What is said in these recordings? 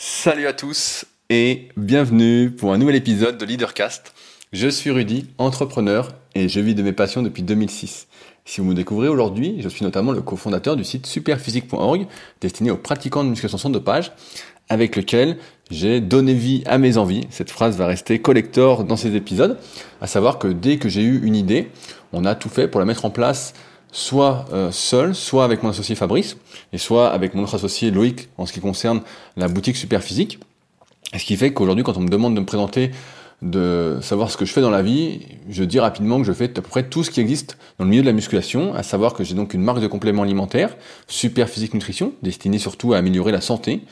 Salut à tous et bienvenue pour un nouvel épisode de Leadercast. Je suis Rudy, entrepreneur et je vis de mes passions depuis 2006. Si vous me découvrez aujourd'hui, je suis notamment le cofondateur du site superphysique.org destiné aux pratiquants de musculation sans dopage avec lequel j'ai donné vie à mes envies. Cette phrase va rester collector dans ces épisodes, à savoir que dès que j'ai eu une idée, on a tout fait pour la mettre en place soit euh, seul, soit avec mon associé Fabrice, et soit avec mon autre associé Loïc en ce qui concerne la boutique Superphysique. Ce qui fait qu'aujourd'hui, quand on me demande de me présenter, de savoir ce que je fais dans la vie, je dis rapidement que je fais à peu près tout ce qui existe dans le milieu de la musculation, à savoir que j'ai donc une marque de compléments alimentaires, Superphysique Nutrition, destinée surtout à améliorer la santé.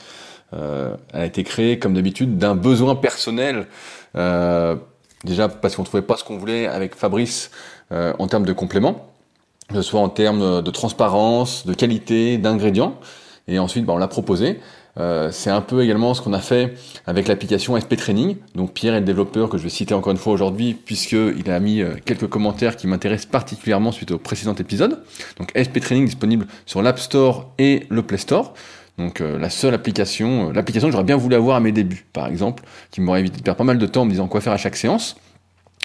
Euh, elle a été créée, comme d'habitude, d'un besoin personnel, euh, déjà parce qu'on trouvait pas ce qu'on voulait avec Fabrice en termes de compléments, que ce soit en termes de transparence, de qualité, d'ingrédients. Et ensuite, bah, on l'a proposé. Euh, c'est un peu également ce qu'on a fait avec l'application SP Training. Donc Pierre est le développeur que je vais citer encore une fois aujourd'hui puisqu'il a mis euh, quelques commentaires qui m'intéressent particulièrement suite au précédent épisode. Donc SP Training disponible sur l'App Store et le Play Store. Donc euh, la seule application, l'application que j'aurais bien voulu avoir à mes débuts, par exemple, qui m'aurait évité de perdre pas mal de temps en me disant quoi faire à chaque séance.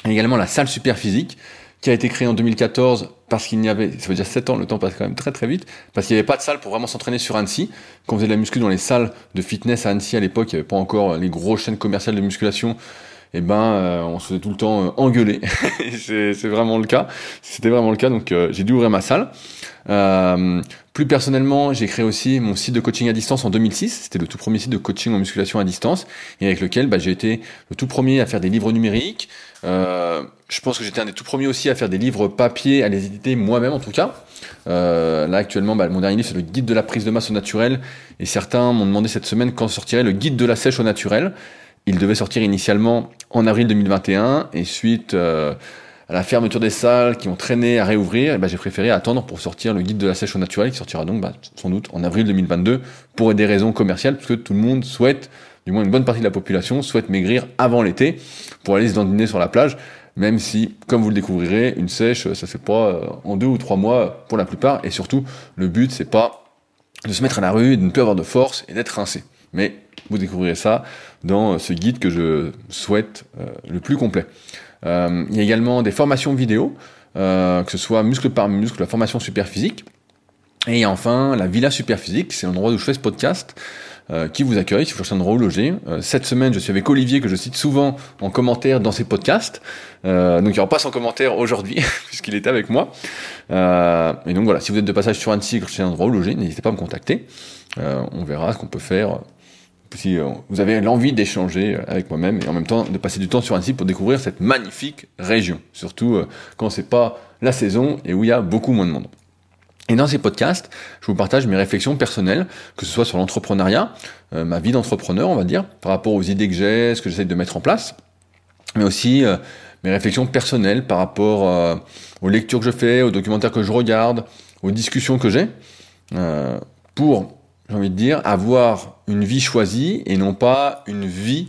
Et également la salle super physique, qui a été créée en 2014 parce qu'il n'y avait, ça veut dire 7 ans, le temps passe quand même très très vite, parce qu'il n'y avait pas de salle pour vraiment s'entraîner sur Annecy. Quand on faisait de la muscu dans les salles de fitness à Annecy à l'époque, il n'y avait pas encore les grosses chaînes commerciales de musculation, eh ben euh, on se faisait tout le temps euh, engueuler. c'est vraiment le cas. C'était vraiment le cas, donc euh, j'ai dû ouvrir ma salle. plus personnellement, j'ai créé aussi mon site de coaching à distance en 2006. C'était le tout premier site de coaching en musculation à distance, et avec lequel bah, j'ai été le tout premier à faire des livres numériques. Euh, je pense que j'étais un des tout premiers aussi à faire des livres papier, à les éditer moi-même en tout cas. Euh, là actuellement, bah, mon dernier livre c'est le guide de la prise de masse au naturel, et certains m'ont demandé cette semaine quand sortirait le guide de la sèche au naturel. Il devait sortir initialement en avril 2021, et suite euh, à la fermeture des salles qui ont traîné à réouvrir, bah, j'ai préféré attendre pour sortir le guide de la sèche au naturel, qui sortira donc bah, sans doute en avril 2022, pour des raisons commerciales, parce que tout le monde souhaite, du moins une bonne partie de la population, souhaite maigrir avant l'été, pour aller se dandiner sur la plage même si, comme vous le découvrirez, une sèche, ça se fait pas euh, en deux ou trois mois pour la plupart, et surtout, le but, c'est pas de se mettre à la rue, de ne plus avoir de force et d'être rincé. Mais vous découvrirez ça dans ce guide que je souhaite euh, le plus complet. Euh, il y a également des formations vidéo, que ce soit muscle par muscle, la formation super physique. Et enfin, la Villa Super Physique, c'est l'endroit où je fais ce podcast. Euh, qui vous accueille si vous cherchez un endroit où loger. Euh, cette semaine, je suis avec Olivier, que je cite souvent en commentaire dans ses podcasts. Euh, donc il n'y aura pas son commentaire aujourd'hui, puisqu'il était avec moi. et donc voilà, si vous êtes de passage sur Annecy que vous cherchez un endroit où loger, n'hésitez pas à me contacter. on verra ce qu'on peut faire si vous avez l'envie d'échanger avec moi-même et en même temps de passer du temps sur Annecy pour découvrir cette magnifique région, surtout quand c'est pas la saison et où il y a beaucoup moins de monde. Et dans ces podcasts, je vous partage mes réflexions personnelles, que ce soit sur l'entrepreneuriat, euh, ma vie d'entrepreneur, on va dire, par rapport aux idées que j'ai, ce que j'essaie de mettre en place, mais aussi euh, mes réflexions personnelles par rapport euh, aux lectures que je fais, aux documentaires que je regarde, aux discussions que j'ai, pour, j'ai envie de dire, avoir une vie choisie et non pas une vie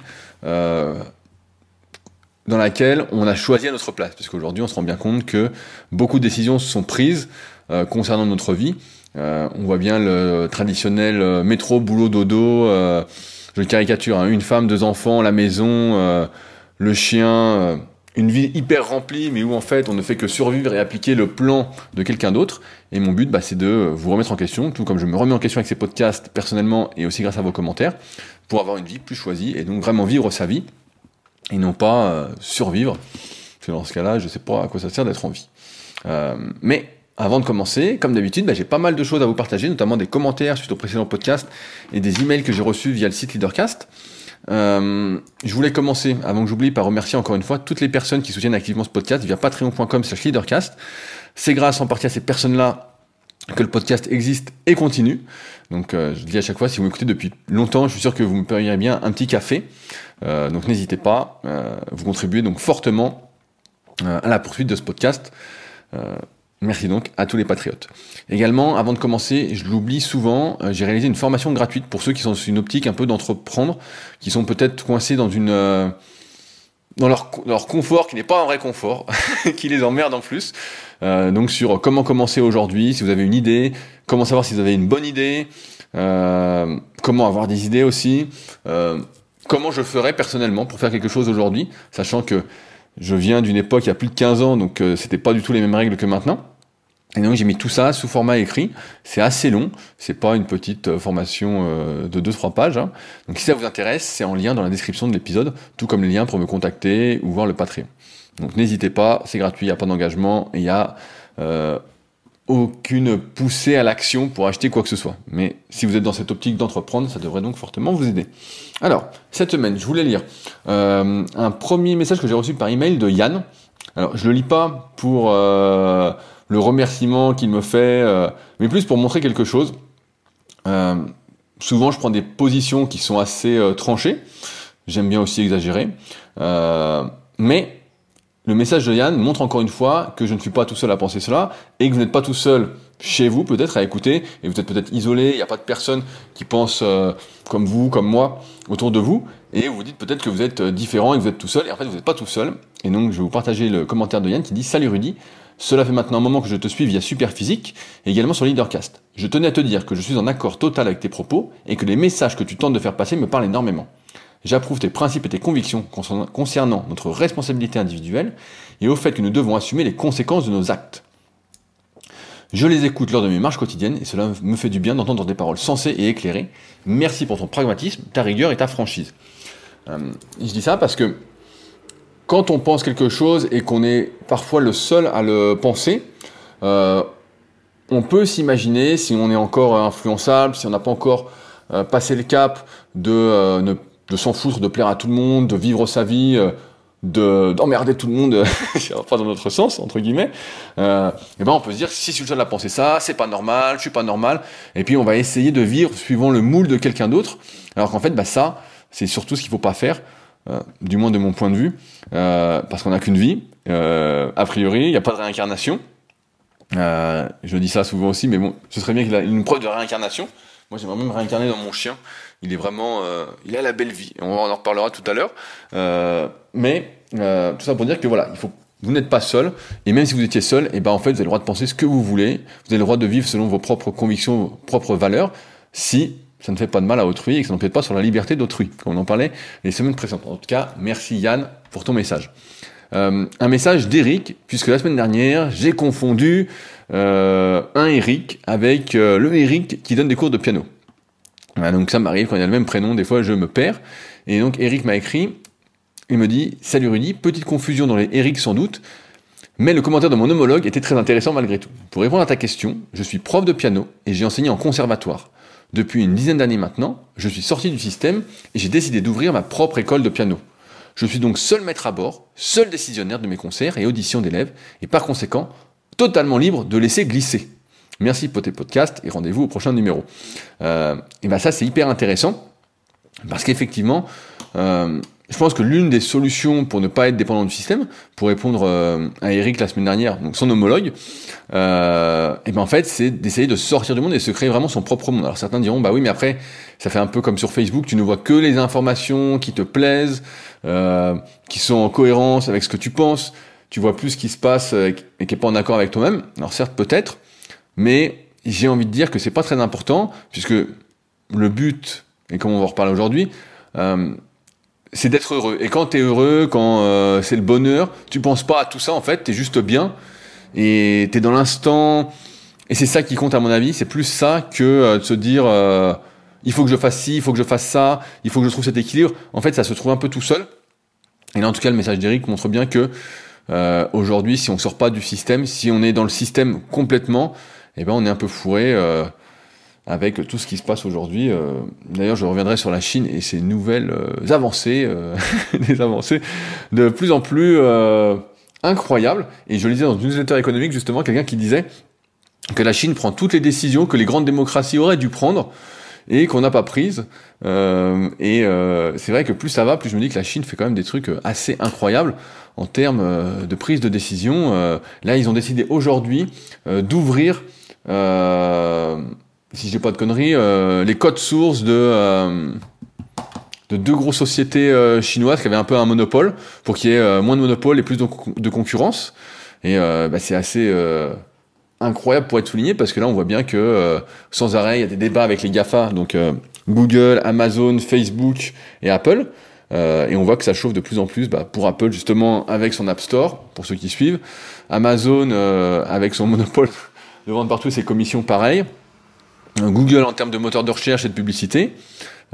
dans laquelle on a choisi à notre place. Parce qu'aujourd'hui, on se rend bien compte que beaucoup de décisions sont prises euh, concernant notre vie. Euh, on voit bien le traditionnel euh, métro, boulot, dodo. je caricature, hein, une femme, deux enfants, la maison, le chien une vie hyper remplie, mais où en fait on ne fait que survivre et appliquer le plan de quelqu'un d'autre. Et mon but, bah, c'est de vous remettre en question, tout comme je me remets en question avec ces podcasts personnellement et aussi grâce à vos commentaires, pour avoir une vie plus choisie et donc vraiment vivre sa vie et non pas survivre. Parce que dans ce cas-là, je sais pas à quoi ça sert d'être en vie. mais avant de commencer, comme d'habitude, bah, j'ai pas mal de choses à vous partager, notamment des commentaires suite au précédent podcast et des emails que j'ai reçus via le site Leadercast. Euh, je voulais commencer, avant que j'oublie, par remercier encore une fois toutes les personnes qui soutiennent activement ce podcast via patreon.com slash leadercast. C'est grâce en partie à ces personnes-là que le podcast existe et continue. Donc euh, je dis à chaque fois, si vous m'écoutez depuis longtemps, je suis sûr que vous me payerez bien un petit café. Euh, donc n'hésitez pas, vous contribuez donc fortement à la poursuite de ce podcast. Merci donc à tous les patriotes. Également, avant de commencer, je l'oublie souvent, euh, j'ai réalisé une formation gratuite pour ceux qui sont dans une optique un peu d'entreprendre, qui sont peut-être coincés dans une euh, dans leur, leur confort qui n'est pas un vrai confort, qui les emmerde en plus. Euh, donc sur comment commencer aujourd'hui, si vous avez une idée, comment savoir si vous avez une bonne idée, comment avoir des idées aussi, comment je ferais personnellement pour faire quelque chose aujourd'hui, sachant que je viens d'une époque il y a plus de 15 ans, donc c'était pas du tout les mêmes règles que maintenant. Et donc j'ai mis tout ça sous format écrit. C'est assez long. C'est pas une petite euh, formation euh, de 2-3 pages. Hein. Donc si ça vous intéresse, c'est en lien dans la description de l'épisode, tout comme les liens pour me contacter ou voir le Patreon. Donc n'hésitez pas, c'est gratuit, il n'y a pas d'engagement, il n'y a euh, aucune poussée à l'action pour acheter quoi que ce soit. Mais si vous êtes dans cette optique d'entreprendre, ça devrait donc fortement vous aider. Alors, cette semaine, je voulais lire un premier message que j'ai reçu par email de Yann. Alors, je le lis pas pour le remerciement qu'il me fait, euh, mais plus pour montrer quelque chose. Euh, souvent, je prends des positions qui sont assez euh, tranchées. J'aime bien aussi exagérer. mais le message de Yann montre encore une fois que je ne suis pas tout seul à penser cela et que vous n'êtes pas tout seul chez vous peut-être à écouter et vous êtes peut-être isolé, il n'y a pas de personne qui pense comme vous, comme moi autour de vous et vous dites peut-être que vous êtes différent et que vous êtes tout seul et en fait vous n'êtes pas tout seul et donc je vais vous partager le commentaire de Yann qui dit Salut Rudy, cela fait maintenant un moment que je te suis via Superphysique et également sur Leadercast. Je tenais à te dire que je suis en accord total avec tes propos et que les messages que tu tentes de faire passer me parlent énormément. J'approuve tes principes et tes convictions concernant notre responsabilité individuelle et au fait que nous devons assumer les conséquences de nos actes. Je les écoute lors de mes marches quotidiennes et cela me fait du bien d'entendre des paroles sensées et éclairées. Merci pour ton pragmatisme, ta rigueur et ta franchise. Euh, je dis ça parce que quand on pense quelque chose et qu'on est parfois le seul à le penser, euh, on peut s'imaginer, si on est encore influençable, si on n'a pas encore euh, passé le cap de, euh, de s'en foutre, de plaire à tout le monde, de vivre sa vie, de d'emmerder tout le monde, pas dans notre sens entre guillemets, et ben on peut se dire si je suis le seul à penser ça, c'est pas normal, je suis pas normal, et puis on va essayer de vivre suivant le moule de quelqu'un d'autre, alors qu'en fait bah ça c'est surtout ce qu'il faut pas faire. Euh, du moins de mon point de vue, euh, parce qu'on n'a qu'une vie. Euh, a priori, il n'y a pas de réincarnation. je dis ça souvent aussi, mais bon, ce serait bien qu'il ait une preuve de réincarnation. Moi, j'aimerais même réincarner dans mon chien. Il est vraiment, il a la belle vie. On en reparlera tout à l'heure. mais tout ça pour dire que voilà, il faut vous n'êtes pas seul, et même si vous étiez seul, et eh ben en fait vous avez le droit de penser ce que vous voulez, vous avez le droit de vivre selon vos propres convictions, vos propres valeurs, si ça ne fait pas de mal à autrui et que ça n'empiète pas sur la liberté d'autrui, comme on en parlait les semaines précédentes. En tout cas, merci Yann pour ton message. Euh, un message d'Eric, puisque la semaine dernière, j'ai confondu euh, un Eric avec euh, le Eric qui donne des cours de piano. donc ça m'arrive quand il a le même prénom, des fois je me perds. Et donc Eric m'a écrit, il me dit « Salut Rudy, petite confusion dans les Eric sans doute, mais le commentaire de mon homologue était très intéressant malgré tout. Pour répondre à ta question, je suis prof de piano et j'ai enseigné en conservatoire. Depuis une dizaine d'années maintenant, je suis sorti du système et j'ai décidé d'ouvrir ma propre école de piano. Je suis donc seul maître à bord, seul décisionnaire de mes concerts et auditions d'élèves, et par conséquent, totalement libre de laisser glisser. Merci pour tes podcasts et rendez-vous au prochain numéro. Euh, et ben ça c'est hyper intéressant parce qu'effectivement, euh, je pense que l'une des solutions pour ne pas être dépendant du système, pour répondre euh, à Eric la semaine dernière, donc son homologue, euh, et ben en fait, c'est d'essayer de sortir du monde et de se créer vraiment son propre monde. Alors certains diront, bah oui, mais après, ça fait un peu comme sur Facebook, tu ne vois que les informations qui te plaisent, euh, qui sont en cohérence avec ce que tu penses, tu vois plus ce qui se passe et qui est pas en accord avec toi-même. Alors certes, peut-être, mais j'ai envie de dire que c'est pas très important, puisque le but, et comme on va en reparler aujourd'hui, euh, c'est d'être heureux. Et quand tu es heureux, quand euh, c'est le bonheur, tu penses pas à tout ça en fait, tu es juste bien et tu es dans l'instant. Et c'est ça qui compte à mon avis, c'est plus ça que euh, de se dire euh, il faut que je fasse ci, il faut que je fasse ça, il faut que je trouve cet équilibre. En fait, ça se trouve un peu tout seul. Et là, en tout cas, le message d'Eric montre bien que aujourd'hui, si on sort pas du système, si on est dans le système complètement, eh ben on est un peu fourré avec tout ce qui se passe aujourd'hui. Euh, d'ailleurs, je reviendrai sur la Chine et ses nouvelles euh, avancées, euh, des avancées de plus en plus incroyables. Et je lisais dans une newsletter économique justement quelqu'un qui disait que la Chine prend toutes les décisions que les grandes démocraties auraient dû prendre et qu'on n'a pas prises. et c'est vrai que plus ça va, plus je me dis que la Chine fait quand même des trucs assez incroyables en termes de prise de décision. là, ils ont décidé aujourd'hui d'ouvrir si dis pas de conneries, euh, les codes sources de, euh, de deux grosses sociétés euh, chinoises qui avaient un peu un monopole, pour qu'il y ait moins de monopole et plus de, concurrence. Et bah, c'est assez incroyable pour être souligné parce que là on voit bien que sans arrêt il y a des débats avec les GAFA, donc Google, Amazon, Facebook et Apple. et on voit que ça chauffe de plus en plus bah, pour Apple justement avec son App Store, pour ceux qui suivent. Amazon avec son monopole de vendre partout ses commissions pareilles. Google en termes de moteur de recherche et de publicité.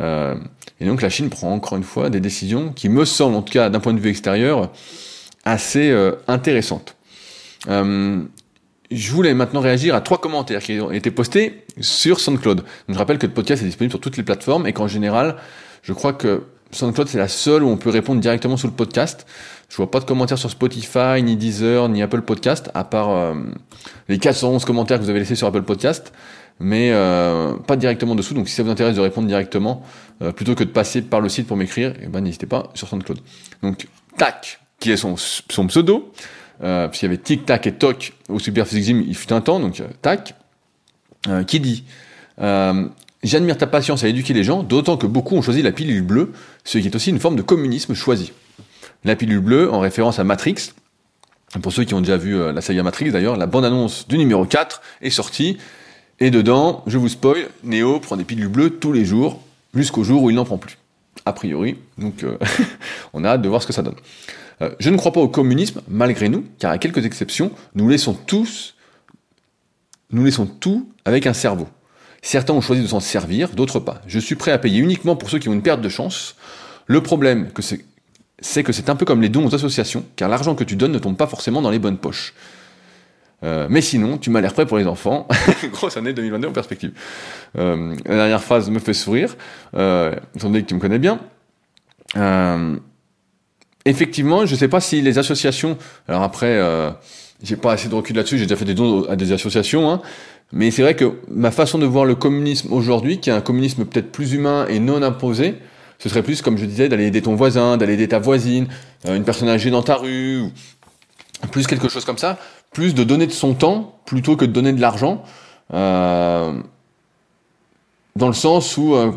Euh, et donc la Chine prend encore une fois des décisions qui me semblent, en tout cas d'un point de vue extérieur, assez euh, intéressantes. Euh, je voulais maintenant réagir à trois commentaires qui ont été postés sur SoundCloud. Donc, je rappelle que le podcast est disponible sur toutes les plateformes et qu'en général, je crois que SoundCloud c'est la seule où on peut répondre directement sous le podcast. Je vois pas de commentaires sur Spotify, ni Deezer, ni Apple Podcast, à part les 411 commentaires que vous avez laissés sur Apple Podcast mais euh, pas directement dessous. Donc si ça vous intéresse de répondre directement, euh, plutôt que de passer par le site pour m'écrire, eh ben, n'hésitez pas sur SoundCloud. Donc Tac, qui est son, pseudo, euh, puisqu'il y avait Tic Tac et Toc au Super Physique Gym, il fut un temps, donc euh, Tac, euh, qui dit J'admire ta patience à éduquer les gens, d'autant que beaucoup ont choisi la pilule bleue, ce qui est aussi une forme de communisme choisi. La pilule bleue, en référence à Matrix, pour ceux qui ont déjà vu la saga Matrix d'ailleurs, la bande-annonce du numéro 4 est sortie, et dedans, je vous spoil, Neo prend des pilules bleues tous les jours, jusqu'au jour où il n'en prend plus. A priori, donc euh, on a hâte de voir ce que ça donne. Euh, je ne crois pas au communisme, malgré nous, car à quelques exceptions, nous laissons tous, nous laissons tout avec un cerveau. Certains ont choisi de s'en servir, d'autres pas. Je suis prêt à payer uniquement pour ceux qui ont une perte de chance. Le problème, c'est que c'est un peu comme les dons aux associations, car l'argent que tu donnes ne tombe pas forcément dans les bonnes poches. Euh, mais sinon, tu m'as l'air prêt pour les enfants. Grosse année 2022 en perspective. Euh, la dernière phrase me fait sourire, euh, que tu me connais bien. Euh, effectivement, je ne sais pas si les associations. Alors après, j'ai pas assez de recul là-dessus. J'ai déjà fait des dons à des associations, hein, mais c'est vrai que ma façon de voir le communisme aujourd'hui, qui est un communisme peut-être plus humain et non imposé, ce serait plus, comme je disais, d'aller aider ton voisin, d'aller aider ta voisine, une personne âgée dans ta rue, plus quelque chose comme ça, plus de donner de son temps plutôt que de donner de l'argent, euh, dans le sens où euh,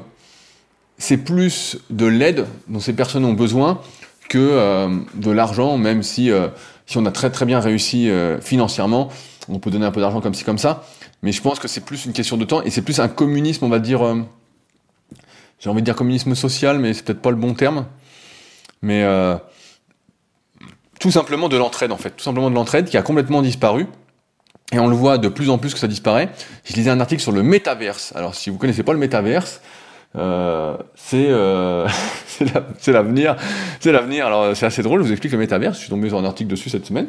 c'est plus de l'aide dont ces personnes ont besoin que euh, de l'argent, même si, si on a très très bien réussi financièrement, on peut donner un peu d'argent comme ci comme ça, mais je pense que c'est plus une question de temps et c'est plus un communisme, on va dire, j'ai envie de dire communisme social, mais c'est peut-être pas le bon terme, mais tout simplement de l'entraide en fait, tout simplement de l'entraide qui a complètement disparu. Et on le voit de plus en plus que ça disparaît. Je lisais un article sur le métaverse. Alors si vous connaissez pas le métaverse, euh, c'est euh, c'est l'avenir. C'est l'avenir. Alors c'est assez drôle. Je vous explique le métaverse. Je suis tombé sur un article dessus cette semaine.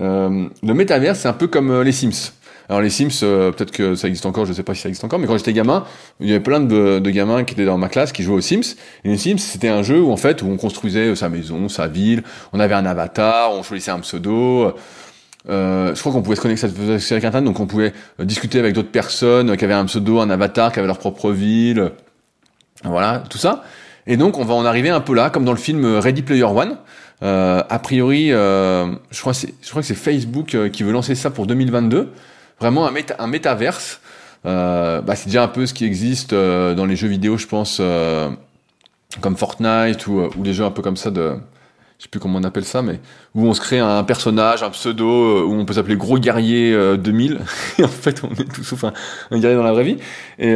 Euh, le métaverse, c'est un peu comme euh, les Sims. Alors les Sims, euh, peut-être que ça existe encore, je sais pas si ça existe encore, mais quand j'étais gamin, il y avait plein de, gamins qui étaient dans ma classe qui jouaient aux Sims. Et les Sims, c'était un jeu où en fait où on construisait sa maison, sa ville, on avait un avatar, on choisissait un pseudo. Euh, je crois qu'on pouvait se connecter avec Internet, donc on pouvait discuter avec d'autres personnes qui avaient un pseudo, un avatar, qui avaient leur propre ville. Voilà, tout ça. Et donc on va en arriver un peu là, comme dans le film Ready Player One. Euh, a priori, euh, je crois, je crois que c'est Facebook euh, qui veut lancer ça pour 2022 vraiment un, méta, métaverse. Euh, bah, c'est déjà un peu ce qui existe euh, dans les jeux vidéo, je pense, euh, comme Fortnite ou, ou des jeux un peu comme ça de, je sais plus comment on appelle ça, mais où on se crée un personnage, un pseudo, où on peut s'appeler Gros Guerrier 2000. et en fait, on est tout sauf un, guerrier dans la vraie vie. Mais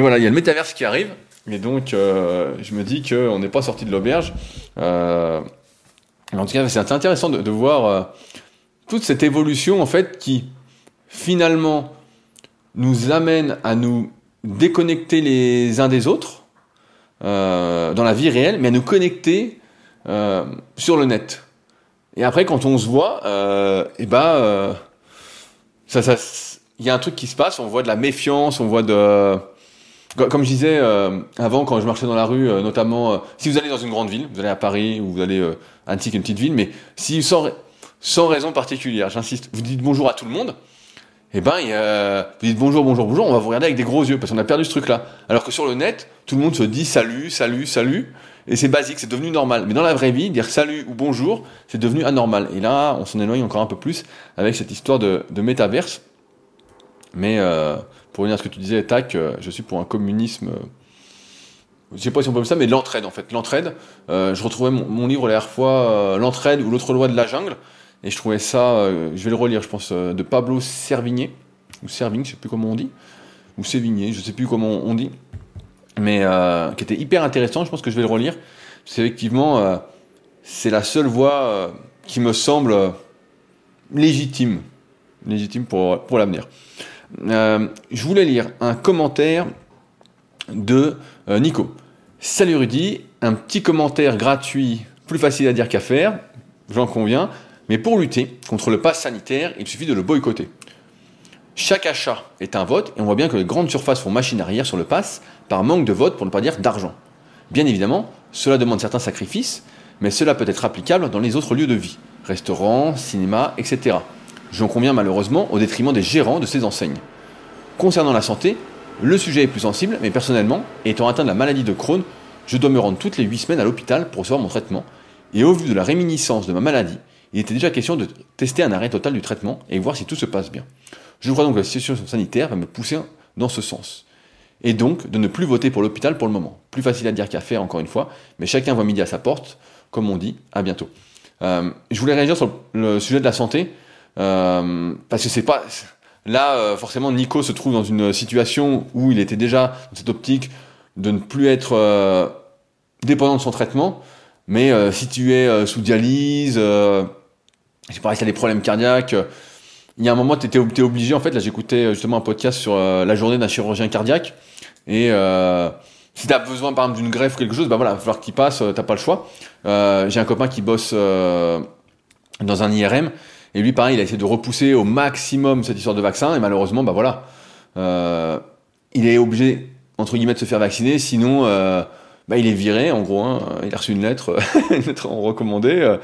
voilà, il y a le métaverse qui arrive. Et donc, je me dis qu'on n'est pas sorti de l'auberge. en tout cas, c'est intéressant de voir toute cette évolution en fait qui finalement nous amène à nous déconnecter les uns des autres euh, dans la vie réelle, mais à nous connecter euh, sur le net. Et après, quand on se voit, euh, et eh ben, euh, ça, ça, il y a un truc qui se passe. On voit de la méfiance, on voit de, comme je disais euh, avant, quand je marchais dans la rue, notamment, si vous allez dans une grande ville, vous allez à Paris ou vous allez à Antique, une petite ville, mais si sans, sans raison particulière, j'insiste, vous dites bonjour à tout le monde eh ben, vous dites bonjour, bonjour, bonjour, on va vous regarder avec des gros yeux parce qu'on a perdu ce truc-là. Alors que sur le net, tout le monde se dit salut, salut, salut, et c'est basique, c'est devenu normal. Mais dans la vraie vie, dire salut ou bonjour, c'est devenu anormal. Et là, on s'en éloigne encore un peu plus avec cette histoire de, de métaverse. Mais euh, pour revenir à ce que tu disais, tac, euh, je suis pour un communisme. Euh, je sais pas si on peut dire ça, mais l'entraide en fait. L'entraide. je retrouvais mon, livre la dernière fois, l'entraide ou l'autre loi de la jungle. Et je trouvais ça, je vais le relire, je pense, de Pablo Servigné, ou Servigne, je sais plus comment on dit, ou Sévigné, je sais plus comment on dit, mais qui était hyper intéressant, je pense que je vais le relire. C'est effectivement, c'est la seule voie qui me semble légitime, légitime pour, pour l'avenir. Euh, je voulais lire un commentaire de euh, Nico. Salut Rudy, un petit commentaire gratuit, plus facile à dire qu'à faire, j'en conviens, mais pour lutter contre le pass sanitaire, il suffit de le boycotter. Chaque achat est un vote et on voit bien que les grandes surfaces font machine arrière sur le pass par manque de vote pour ne pas dire d'argent. Bien évidemment, cela demande certains sacrifices, mais cela peut être applicable dans les autres lieux de vie, restaurants, cinéma, etc. J'en conviens malheureusement au détriment des gérants de ces enseignes. Concernant la santé, le sujet est plus sensible, mais personnellement, étant atteint de la maladie de Crohn, je dois me rendre toutes les 8 semaines à l'hôpital pour recevoir mon traitement, et au vu de la réminiscence de ma maladie, il était déjà question de tester un arrêt total du traitement et voir si tout se passe bien. Je crois donc que la situation sanitaire va me pousser dans ce sens. Et donc de ne plus voter pour l'hôpital pour le moment. Plus facile à dire qu'à faire, encore une fois, mais chacun voit midi à sa porte, comme on dit, à bientôt. Euh, je voulais réagir sur le sujet de la santé, euh, parce que c'est pas là euh, forcément Nico se trouve dans une situation où il était déjà dans cette optique de ne plus être euh, dépendant de son traitement. Mais si tu es sous dialyse, c'est pareil, si as des problèmes cardiaques, il y a un moment, tu étais obligé, en fait, là j'écoutais justement un podcast sur la journée d'un chirurgien cardiaque, et si tu as besoin par exemple d'une greffe ou quelque chose, bah voilà, il va falloir qu'il passe, t'as pas le choix. J'ai un copain qui bosse dans un IRM, et lui, pareil, il a essayé de repousser au maximum cette histoire de vaccin, et malheureusement, bah voilà, euh, il est obligé, entre guillemets, de se faire vacciner, sinon, euh, bah, il est viré, en gros, hein, il a reçu une lettre, une lettre recommandée, euh,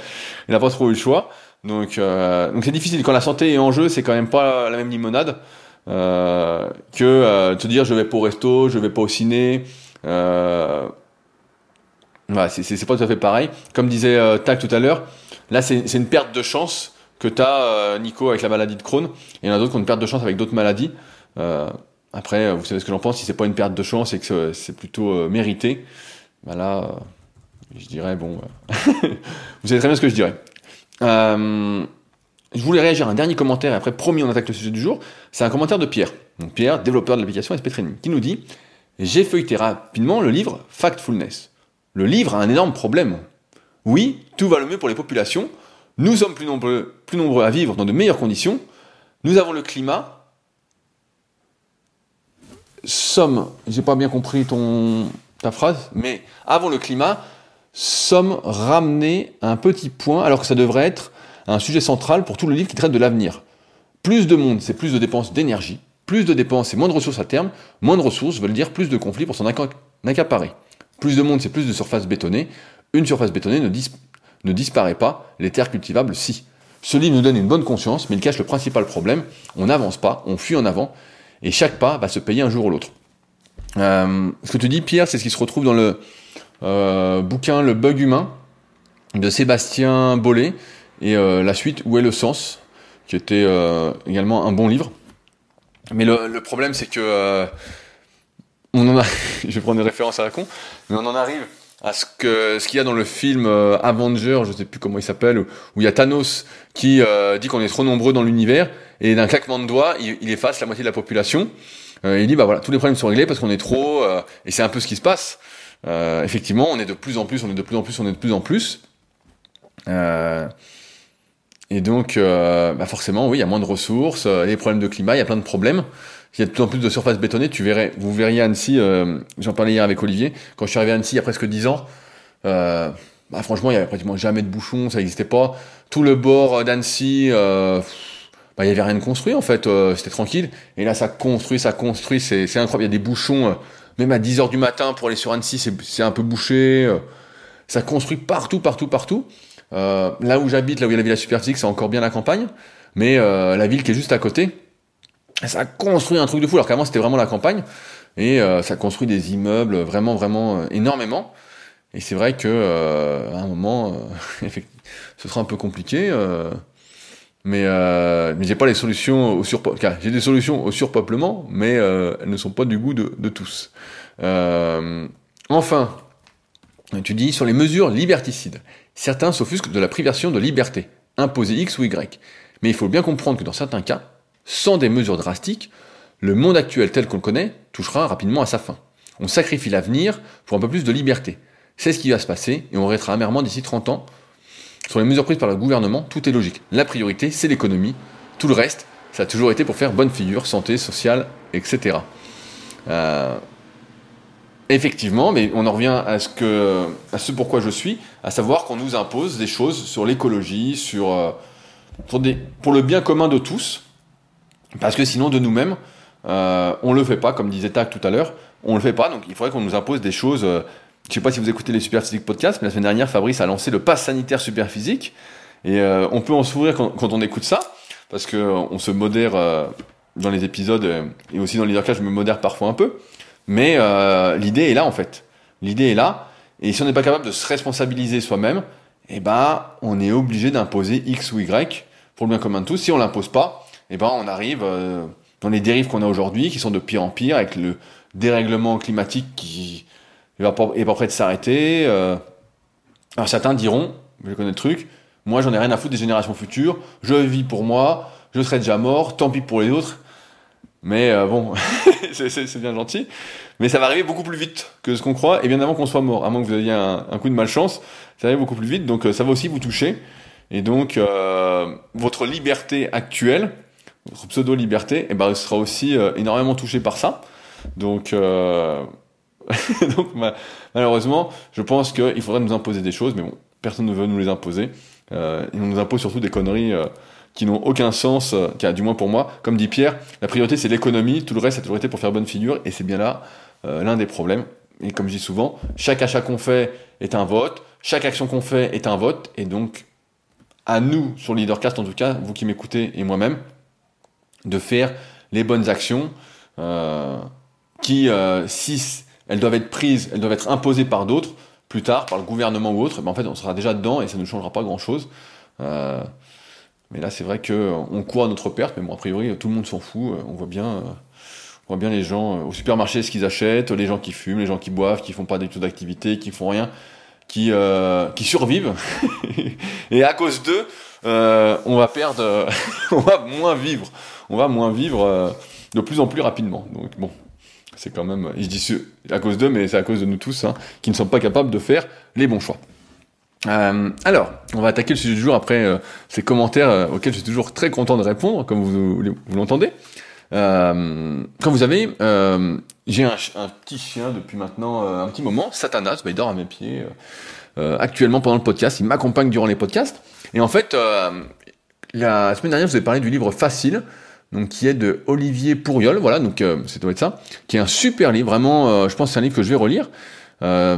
il n'a pas trop eu le choix. Donc, donc c'est difficile. Quand la santé est en jeu, c'est quand même pas la même limonade que te dire je vais pas au resto, je vais pas au ciné. voilà, c'est pas tout à fait pareil. Comme disait Tac tout à l'heure, là c'est une perte de chance que tu as, euh, Nico, avec la maladie de Crohn. Et il y en a d'autres qui ont une perte de chance avec d'autres maladies. Euh, après, vous savez ce que j'en pense. Si c'est pas une perte de chance et que c'est plutôt euh, mérité, bah là, je dirais, bon, vous savez très bien ce que je dirais. Je voulais réagir à un dernier commentaire et après, promis, on attaque le sujet du jour. C'est un commentaire de Pierre. Pierre, développeur de l'application SP Training, qui nous dit J'ai feuilleté rapidement le livre Factfulness. Le livre a un énorme problème. Oui, tout va le mieux pour les populations, nous sommes plus nombreux, à vivre dans de meilleures conditions. Nous avons le climat. Sommes, j'ai pas bien compris ton, ta phrase, mais avons le climat, sommes ramenés à un petit point, alors que ça devrait être un sujet central pour tout le livre qui traite de l'avenir. Plus de monde, c'est plus de dépenses d'énergie. Plus de dépenses, c'est moins de ressources à terme. Moins de ressources veulent dire plus de conflits pour s'en accaparer. Plus de monde, c'est plus de surfaces bétonnées. Une surface bétonnée ne, ne disparaît pas, les terres cultivables si. Ce livre nous donne une bonne conscience, mais il cache le principal problème. On n'avance pas, on fuit en avant, et chaque pas va se payer un jour ou l'autre. Euh, ce que tu dis, Pierre, c'est ce qui se retrouve dans le bouquin Le bug humain de Sébastien Bollet, et euh, la suite, Où est le sens, qui était également un bon livre. Mais le, problème, c'est que on en a, je vais prendre des références à la con, mais on en arrive à ce que ce qu'il y a dans le film euh, Avenger, je sais plus comment il s'appelle, où, il y a Thanos qui euh, dit qu'on est trop nombreux dans l'univers et d'un claquement de doigts, il, efface la moitié de la population. Euh, il dit bah voilà, tous les problèmes sont réglés parce qu'on est trop et c'est un peu ce qui se passe. Effectivement, on est de plus en plus, on est de plus en plus, on est de plus en plus. et donc, bah forcément, oui, il y a moins de ressources, des problèmes de climat, il y a plein de problèmes il y a de plus en plus de surfaces bétonnées. Tu verrais, vous verriez Annecy, euh, j'en parlais hier avec Olivier, quand je suis arrivé à Annecy il y a presque 10 ans, euh, bah, franchement, il y avait pratiquement jamais de bouchons, ça n'existait pas. Tout le bord d'Annecy, euh, bah, il y avait rien de construit en fait, euh, c'était tranquille. Et là, ça construit, ça construit, c'est incroyable. Il y a des bouchons, euh, même à 10 heures du matin pour aller sur Annecy, c'est un peu bouché. ça construit partout, partout, partout. là où j'habite, là où il y a la villa superphysique, c'est encore bien la campagne. Mais la ville qui est juste à côté, ça construit un truc de fou, alors qu'avant c'était vraiment la campagne, et euh, ça construit des immeubles vraiment, vraiment euh, énormément. Et c'est vrai que euh, à un moment, ce sera un peu compliqué, mais, mais j'ai pas les solutions au. J'ai des solutions au surpeuplement, mais elles ne sont pas du goût de, tous. enfin, tu dis sur les mesures liberticides. Certains s'offusquent de la privation de liberté. imposer X ou Y. Mais il faut bien comprendre que dans certains cas, sans des mesures drastiques, le monde actuel tel qu'on le connaît touchera rapidement à sa fin. On sacrifie l'avenir pour un peu plus de liberté. C'est ce qui va se passer et on regrettera amèrement d'ici 30 ans. Sur les mesures prises par le gouvernement, tout est logique. La priorité, c'est l'économie. Tout le reste, ça a toujours été pour faire bonne figure, santé, sociale, etc. Euh, effectivement, mais on en revient à ce, pourquoi je suis, à savoir qu'on nous impose des choses sur l'écologie, sur, euh, pour, le bien commun de tous, parce que sinon de nous-mêmes, euh, on le fait pas, comme disait Tac tout à l'heure, on le fait pas, donc il faudrait qu'on nous impose des choses. Euh, je sais pas si vous écoutez les Superphysique Podcasts, mais la semaine dernière, Fabrice a lancé le pass sanitaire Superphysique, et euh, on peut en sourire quand, on écoute ça, parce que on se modère dans les épisodes et aussi dans les leadercast, je me modère parfois un peu. Mais euh, l'idée est là en fait. L'idée est là. Et si on n'est pas capable de se responsabiliser soi-même, eh ben, on est obligé d'imposer X ou Y pour le bien commun de tous. Si on l'impose pas, eh ben, on arrive euh, dans les dérives qu'on a aujourd'hui, qui sont de pire en pire, avec le dérèglement climatique qui est pas prêt de s'arrêter. Euh. Alors certains diront, je connais le truc, moi j'en ai rien à foutre des générations futures, je vis pour moi, je serai déjà mort, tant pis pour les autres. Mais euh, bon, c'est bien gentil. Mais ça va arriver beaucoup plus vite que ce qu'on croit, et bien avant qu'on soit mort, à moins que vous ayez un, coup de malchance, ça va beaucoup plus vite, donc euh, ça va aussi vous toucher. Et donc, votre liberté actuelle, votre pseudo-liberté, eh ben, sera aussi énormément touchée par ça. Donc, donc malheureusement, je pense qu'il faudrait nous imposer des choses, mais bon, personne ne veut nous les imposer. et on nous impose surtout des conneries qui n'ont aucun sens, euh, qui du moins pour moi. Comme dit Pierre, la priorité c'est l'économie, tout le reste c'est toujours été pour faire bonne figure, et c'est bien là euh, l'un des problèmes. Et comme je dis souvent, chaque achat qu'on fait est un vote, chaque action qu'on fait est un vote, et donc à nous, sur Leadercast en tout cas, vous qui m'écoutez et moi-même, de faire les bonnes actions euh, qui, si elles doivent être prises, elles doivent être imposées par d'autres, plus tard, par le gouvernement ou autre, ben en fait on sera déjà dedans et ça ne changera pas grand-chose. Mais là, c'est vrai qu'on court à notre perte, mais bon, a priori, tout le monde s'en fout. On voit bien, on voit bien les gens euh, au supermarché ce qu'ils achètent, les gens qui fument, les gens qui boivent, qui font pas du d'activité, qui font rien, qui, euh, qui survivent. Et à cause d'eux, euh, on va perdre, on va moins vivre. On va moins vivre de plus en plus rapidement. Donc bon, c'est quand même, je dis à cause d'eux, mais c'est à cause de nous tous, hein, qui ne sommes pas capables de faire les bons choix. Euh, alors, on va attaquer le sujet du jour après euh, ces commentaires euh, auxquels je suis toujours très content de répondre, comme vous, l'entendez. Quand vous avez, j'ai un, un, petit chien depuis maintenant un petit moment, Satanas, bah, il dort à mes pieds actuellement pendant le podcast, il m'accompagne durant les podcasts. Et en fait, la semaine dernière, je vous ai parlé du livre Facile, donc qui est de Olivier Pourriol, voilà, donc c'est doit être ça, qui est un super livre, vraiment, je pense que c'est un livre que je vais relire.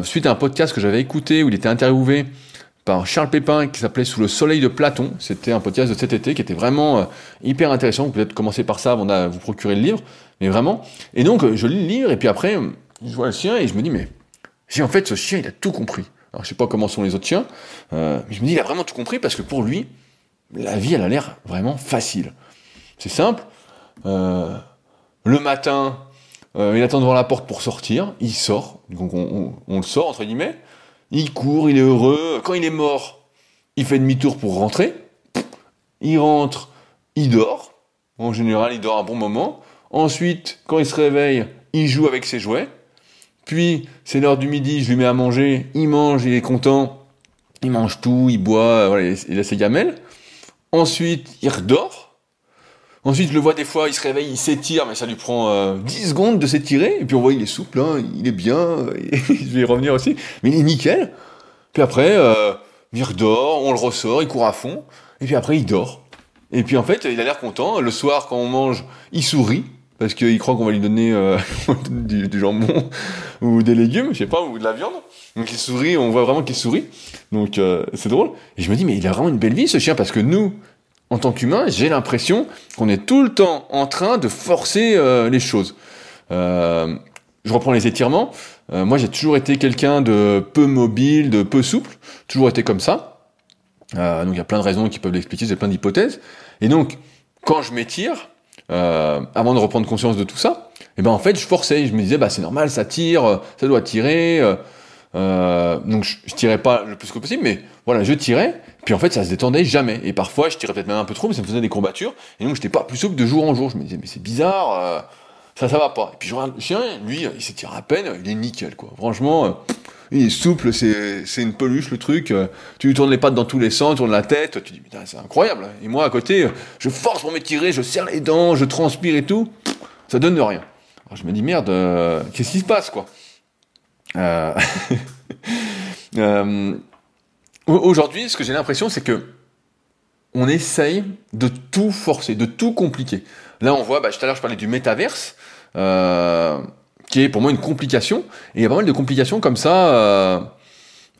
suite à un podcast que j'avais écouté où il était interviewé par Charles Pépin qui s'appelait Sous le soleil de Platon. C'était un podcast de cet été qui était vraiment euh, hyper intéressant. Vous pouvez peut-être commencer par ça avant de vous procurer le livre, mais vraiment. Et donc euh, je lis le livre et puis après je vois le chien et je me dis mais si en fait ce chien il a tout compris. Alors je sais pas comment sont les autres chiens, euh, mais je me dis il a vraiment tout compris parce que pour lui la vie elle a l'air vraiment facile. C'est simple. le matin, il attend devant la porte pour sortir, il sort, donc on, le sort entre guillemets il court, il est heureux. Quand il est mort, il fait demi-tour pour rentrer. Il rentre, il dort. En général, il dort un bon moment. Ensuite, quand il se réveille, il joue avec ses jouets. Puis, c'est l'heure du midi, je lui mets à manger. Il mange, il est content. Il mange tout, il boit, il a ses gamelles. Ensuite, il redort. Ensuite, je le vois des fois, il se réveille, il s'étire, mais ça lui prend euh, 10 secondes de s'étirer. Et puis on voit, il est souple, hein, il est bien. je vais y revenir aussi. Mais il est nickel. Puis après, euh, il redort, on le ressort, il court à fond. Et puis après, il dort. Et puis en fait, il a l'air content. Le soir, quand on mange, il sourit. Parce qu'il croit qu'on va lui donner euh, du, du, jambon ou des légumes, je sais pas, ou de la viande. Donc il sourit, on voit vraiment qu'il sourit. Donc euh, c'est drôle. Et je me dis, mais il a vraiment une belle vie ce chien, parce que nous, en tant qu'humain, j'ai l'impression qu'on est tout le temps en train de forcer euh, les choses. Euh, je reprends les étirements. Euh, moi, j'ai toujours été quelqu'un de peu mobile, de peu souple, toujours été comme ça. donc il y a plein de raisons qui peuvent l'expliquer, j'ai plein d'hypothèses. Et donc, quand je m'étire, avant de reprendre conscience de tout ça, et eh ben en fait, je forçais, je me disais bah c'est normal, ça tire, ça doit tirer. Euh, donc je, je, tirais pas le plus que possible, mais voilà, je tirais. Puis en fait, ça se détendait jamais. Et parfois, je tirais peut-être même un peu trop, mais ça me faisait des courbatures. Et donc, j'étais pas plus souple de jour en jour. Je me disais, mais c'est bizarre, euh, ça, ça va pas. Et puis je regarde le chien, lui, il s'étire à peine, il est nickel, quoi. Franchement, euh, il est souple, c'est, c'est une peluche, le truc. Euh, tu lui tournes les pattes dans tous les sens, tu tournes la tête, tu dis, putain, c'est incroyable. Et moi, à côté, je force pour m'étirer, je serre les dents, je transpire et tout. Ça donne de rien. Alors je me dis, merde, qu'est-ce qui se passe, quoi? euh... euh, Aujourd'hui, ce que j'ai l'impression, c'est que on essaye de tout forcer, de tout compliquer. Là, on voit, bah, tout à l'heure, je parlais du métaverse, euh, qui est pour moi une complication. Et il y a pas mal de complications comme ça euh,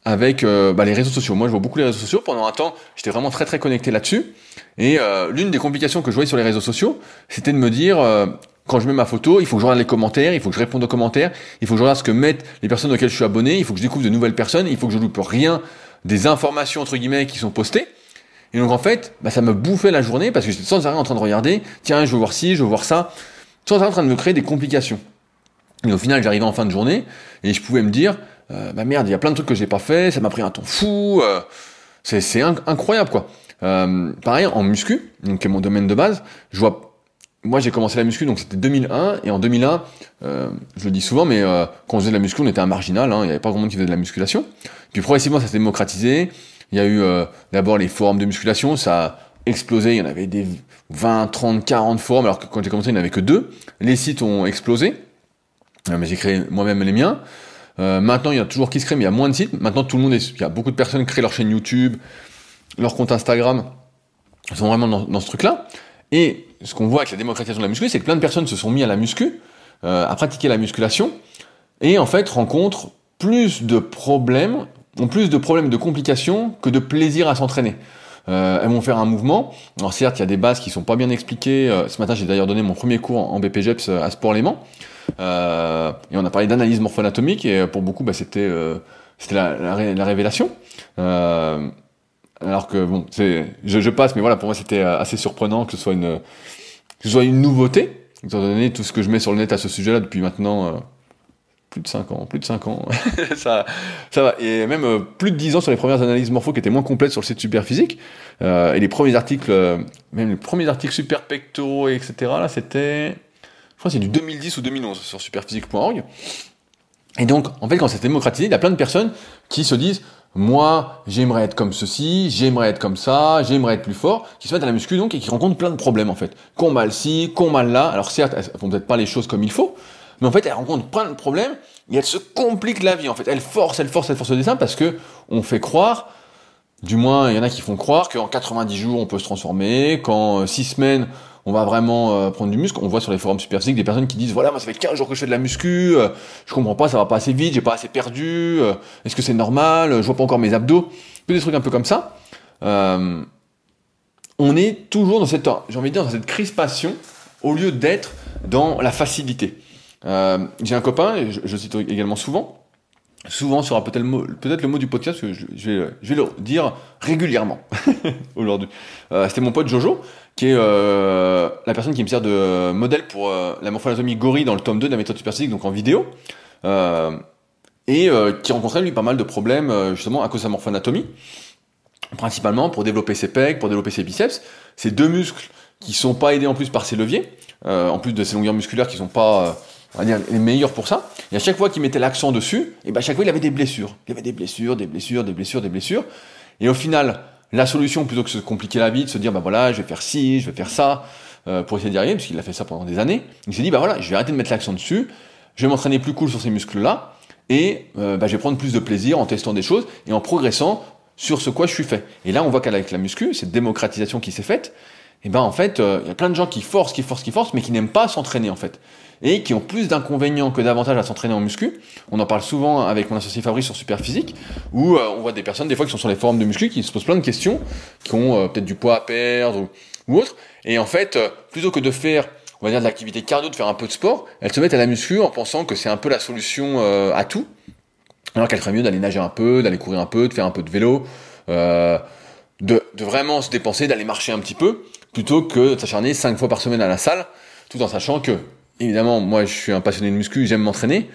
avec euh, bah, les réseaux sociaux. Moi, je vois beaucoup les réseaux sociaux. Pendant un temps, j'étais vraiment très très connecté là-dessus. Et euh, l'une des complications que je voyais sur les réseaux sociaux, c'était de me dire, euh, quand je mets ma photo, il faut que je regarde les commentaires, il faut que je réponde aux commentaires, il faut que je regarde ce que mettent les personnes auxquelles je suis abonné, il faut que je découvre de nouvelles personnes, il faut que je loupe rien des informations entre guillemets qui sont postées. Et donc en fait, bah, ça me bouffait la journée parce que j'étais sans arrêt en train de regarder, tiens, je veux voir ci, je veux voir ça, sans arrêt en train de me créer des complications. Et au final, j'arrivais en fin de journée et je pouvais me dire, euh, bah merde, il y a plein de trucs que j'ai pas fait, ça m'a pris un temps fou, euh, c'est incroyable quoi. Euh, pareil en muscu, donc qui est mon domaine de base, je vois moi j'ai commencé la muscu donc c'était 2001 et en 2001 euh, je le dis souvent mais euh, quand on faisait de la muscu on était un marginal hein, il n'y avait pas grand monde qui faisait de la musculation. Puis progressivement ça s'est démocratisé. Il y a eu euh, d'abord les forums de musculation ça a explosé. Il y en avait des 20 30 40 forums alors que quand j'ai commencé il n'y en avait que deux. Les sites ont explosé. Euh, mais j'ai créé moi-même les miens. Euh, maintenant il y a toujours qui se crée mais il y a moins de sites. Maintenant tout le monde est il y a beaucoup de personnes qui créent leur chaîne YouTube leur compte Instagram. Ils sont vraiment dans, dans ce truc là et ce qu'on voit avec la démocratisation de la muscu, c'est que plein de personnes se sont mis à la muscu, euh, à pratiquer la musculation, et en fait rencontrent plus de problèmes, ont plus de problèmes de complications que de plaisir à s'entraîner. Euh, elles vont faire un mouvement. Alors certes, il y a des bases qui sont pas bien expliquées. Euh, ce matin, j'ai d'ailleurs donné mon premier cours en BPGEPS à Sport Léman. Euh, et on a parlé d'analyse morpho-anatomique, et pour beaucoup, bah, c'était euh, la, la, révélation. Alors que bon, je, passe, mais voilà, pour moi c'était euh, assez surprenant que ce soit une, que ce soit nouveauté, étant donné tout ce que je mets sur le net à ce sujet-là depuis maintenant euh, plus de 5 ans, plus de 5 ans, ça, va, et même euh, plus de 10 ans sur les premières analyses morpho qui étaient moins complètes sur le site Superphysique, et les premiers articles, euh, même les premiers articles super pectoraux, etc. Là, c'était, je crois, que c'est du 2010 ou 2011 sur superphysique.org. Et donc, en fait, quand c'est démocratisé, il y a plein de personnes qui se disent moi, j'aimerais être comme ceci, j'aimerais être comme ça, j'aimerais être plus fort, qui se mettent à la muscu donc et qui rencontrent plein de problèmes en fait. Qu'on mal ci, qu'on mal là. Alors certes, elles font peut-être pas les choses comme il faut, mais en fait, elles rencontrent plein de problèmes et elles se compliquent la vie en fait. Elles forcent, elles forcent, elles forcent le dessin parce que on fait croire, du moins il y en a qui font croire qu'en 90 jours on peut se transformer, qu'en 6 semaines on va vraiment euh, prendre du muscle. On voit sur les forums super des personnes qui disent voilà, moi ça fait 15 jours que je fais de la muscu, euh, je comprends pas, ça va pas assez vite, j'ai pas assez perdu, euh, est-ce que c'est normal, je vois pas encore mes abdos, des trucs un peu comme ça. On est toujours dans cette, j'ai envie dans cette crispation au lieu d'être dans la facilité. j'ai un copain, je, je cite également souvent, souvent sera peut-être le, mot, peut le mot du podcast que je, je, vais, je vais le dire régulièrement aujourd'hui. Euh, C'était mon pote Jojo, qui est euh, la personne qui me sert de modèle pour euh, la morphologie gorille dans le tome 2 de la méthode superphysique, donc en vidéo, euh, et euh, qui rencontrait lui pas mal de problèmes justement à cause de sa morphoanatomie, principalement pour développer ses pecs, pour développer ses biceps, ces deux muscles qui sont pas aidés en plus par ses leviers, en plus de ses longueurs musculaires qui sont pas on va dire, les meilleurs pour ça. Et à chaque fois qu'il mettait l'accent dessus, et ben à chaque fois il avait des blessures. Il avait des blessures, des blessures, des blessures, des blessures. Et au final, la solution, plutôt que de se compliquer la vie, de se dire, bah voilà, je vais faire ci, je vais faire ça, euh, pour essayer d'y arriver, parce qu'il a fait ça pendant des années, il s'est dit, bah voilà, je vais arrêter de mettre l'accent dessus, je vais m'entraîner plus cool sur ces muscles-là, et euh, bah, je vais prendre plus de plaisir en testant des choses et en progressant sur ce quoi je suis fait. Et là, on voit qu'avec la muscu, cette démocratisation qui s'est faite, et ben en fait, euh, il y a plein de gens qui forcent, qui forcent, qui forcent, mais qui n'aiment pas s'entraîner en fait et qui ont plus d'inconvénients que d'avantages à s'entraîner en muscu. On en parle souvent avec mon associé Fabrice sur Superphysique, où euh, on voit des personnes des fois qui sont sur les forums de muscu qui se posent plein de questions, qui ont euh, peut-être du poids à perdre ou, autre, et en fait, euh, plutôt que de faire on va dire de l'activité cardio, de faire un peu de sport, elles se mettent à la muscu en pensant que c'est un peu la solution à tout, alors qu'elle ferait mieux d'aller nager un peu, d'aller courir un peu, de faire un peu de vélo, de, de, vraiment se dépenser, d'aller marcher un petit peu, plutôt que de s'acharner cinq fois par semaine à la salle, tout en sachant que évidemment, moi, je suis un passionné de muscu, j'aime m'entraîner,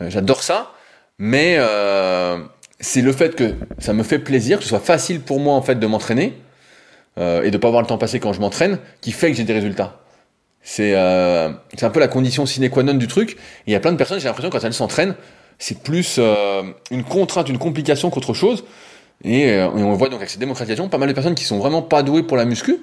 euh, j'adore ça, mais euh, c'est le fait que ça me fait plaisir, que ce soit facile pour moi en fait de m'entraîner euh, et de pas avoir le temps passé quand je m'entraîne, qui fait que j'ai des résultats. C'est euh, c'est un peu la condition sine qua non du truc. Et il y a plein de personnes, j'ai l'impression quand elles s'entraînent, c'est plus euh, une contrainte, une complication qu'autre chose. Et, et, on voit donc avec cette démocratisation, pas mal de personnes qui sont vraiment pas douées pour la muscu,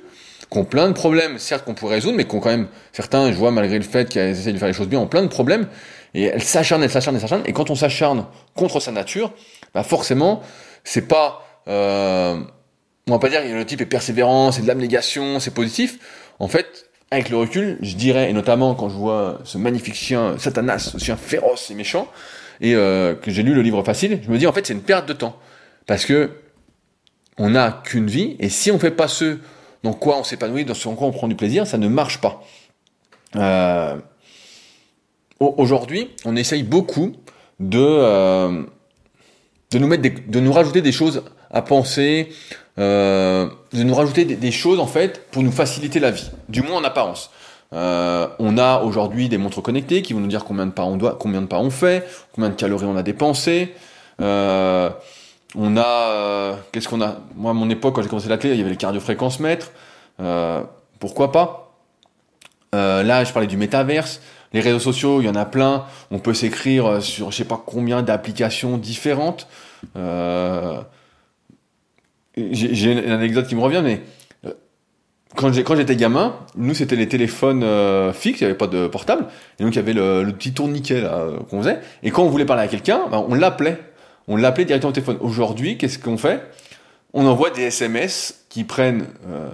qui ont plein de problèmes, certes qu'on pourrait résoudre, mais qui ont quand même certains, je vois malgré le fait qu'elles essaient de faire les choses bien, ont plein de problèmes. Et elles s'acharnent, elles s'acharnent, elles s'acharnent. Et quand on s'acharne contre sa nature, bah forcément, c'est pas, euh, on va pas dire que le type est persévérant, c'est de l'abnégation, c'est positif. En fait, avec le recul, je dirais, et notamment quand je vois ce magnifique chien, Satanas, ce chien féroce et méchant, et euh, que j'ai lu le livre facile, je me dis en fait c'est une perte de temps. Parce que on n'a qu'une vie, et si on fait pas ce dans quoi on s'épanouit, dans ce quoi on prend du plaisir, ça ne marche pas. Euh, Aujourd'hui, on essaye beaucoup de, euh, de nous mettre des, de nous rajouter des choses à penser, euh, de nous rajouter des, choses en fait pour nous faciliter la vie, du moins en apparence. On a aujourd'hui des montres connectées qui vont nous dire combien de pas on doit, combien de pas on fait, combien de calories on a dépensé. On a, euh, qu'est-ce qu'on a? Moi, à mon époque, quand j'ai commencé la clé, il y avait les cardiofréquences mètres. Euh, pourquoi pas? Là, je parlais du métaverse. Les réseaux sociaux, il y en a plein. On peut s'écrire sur je sais pas combien d'applications différentes. Euh, j'ai une anecdote qui me revient, mais euh, quand j'étais gamin, nous c'était les téléphones euh, fixes, il n'y avait pas de portable, et donc il y avait le, le petit tourniquet qu'on faisait. Et quand on voulait parler à quelqu'un, ben, on l'appelait, on l'appelait directement au téléphone. Aujourd'hui, qu'est-ce qu'on fait? On envoie des SMS qui prennent euh,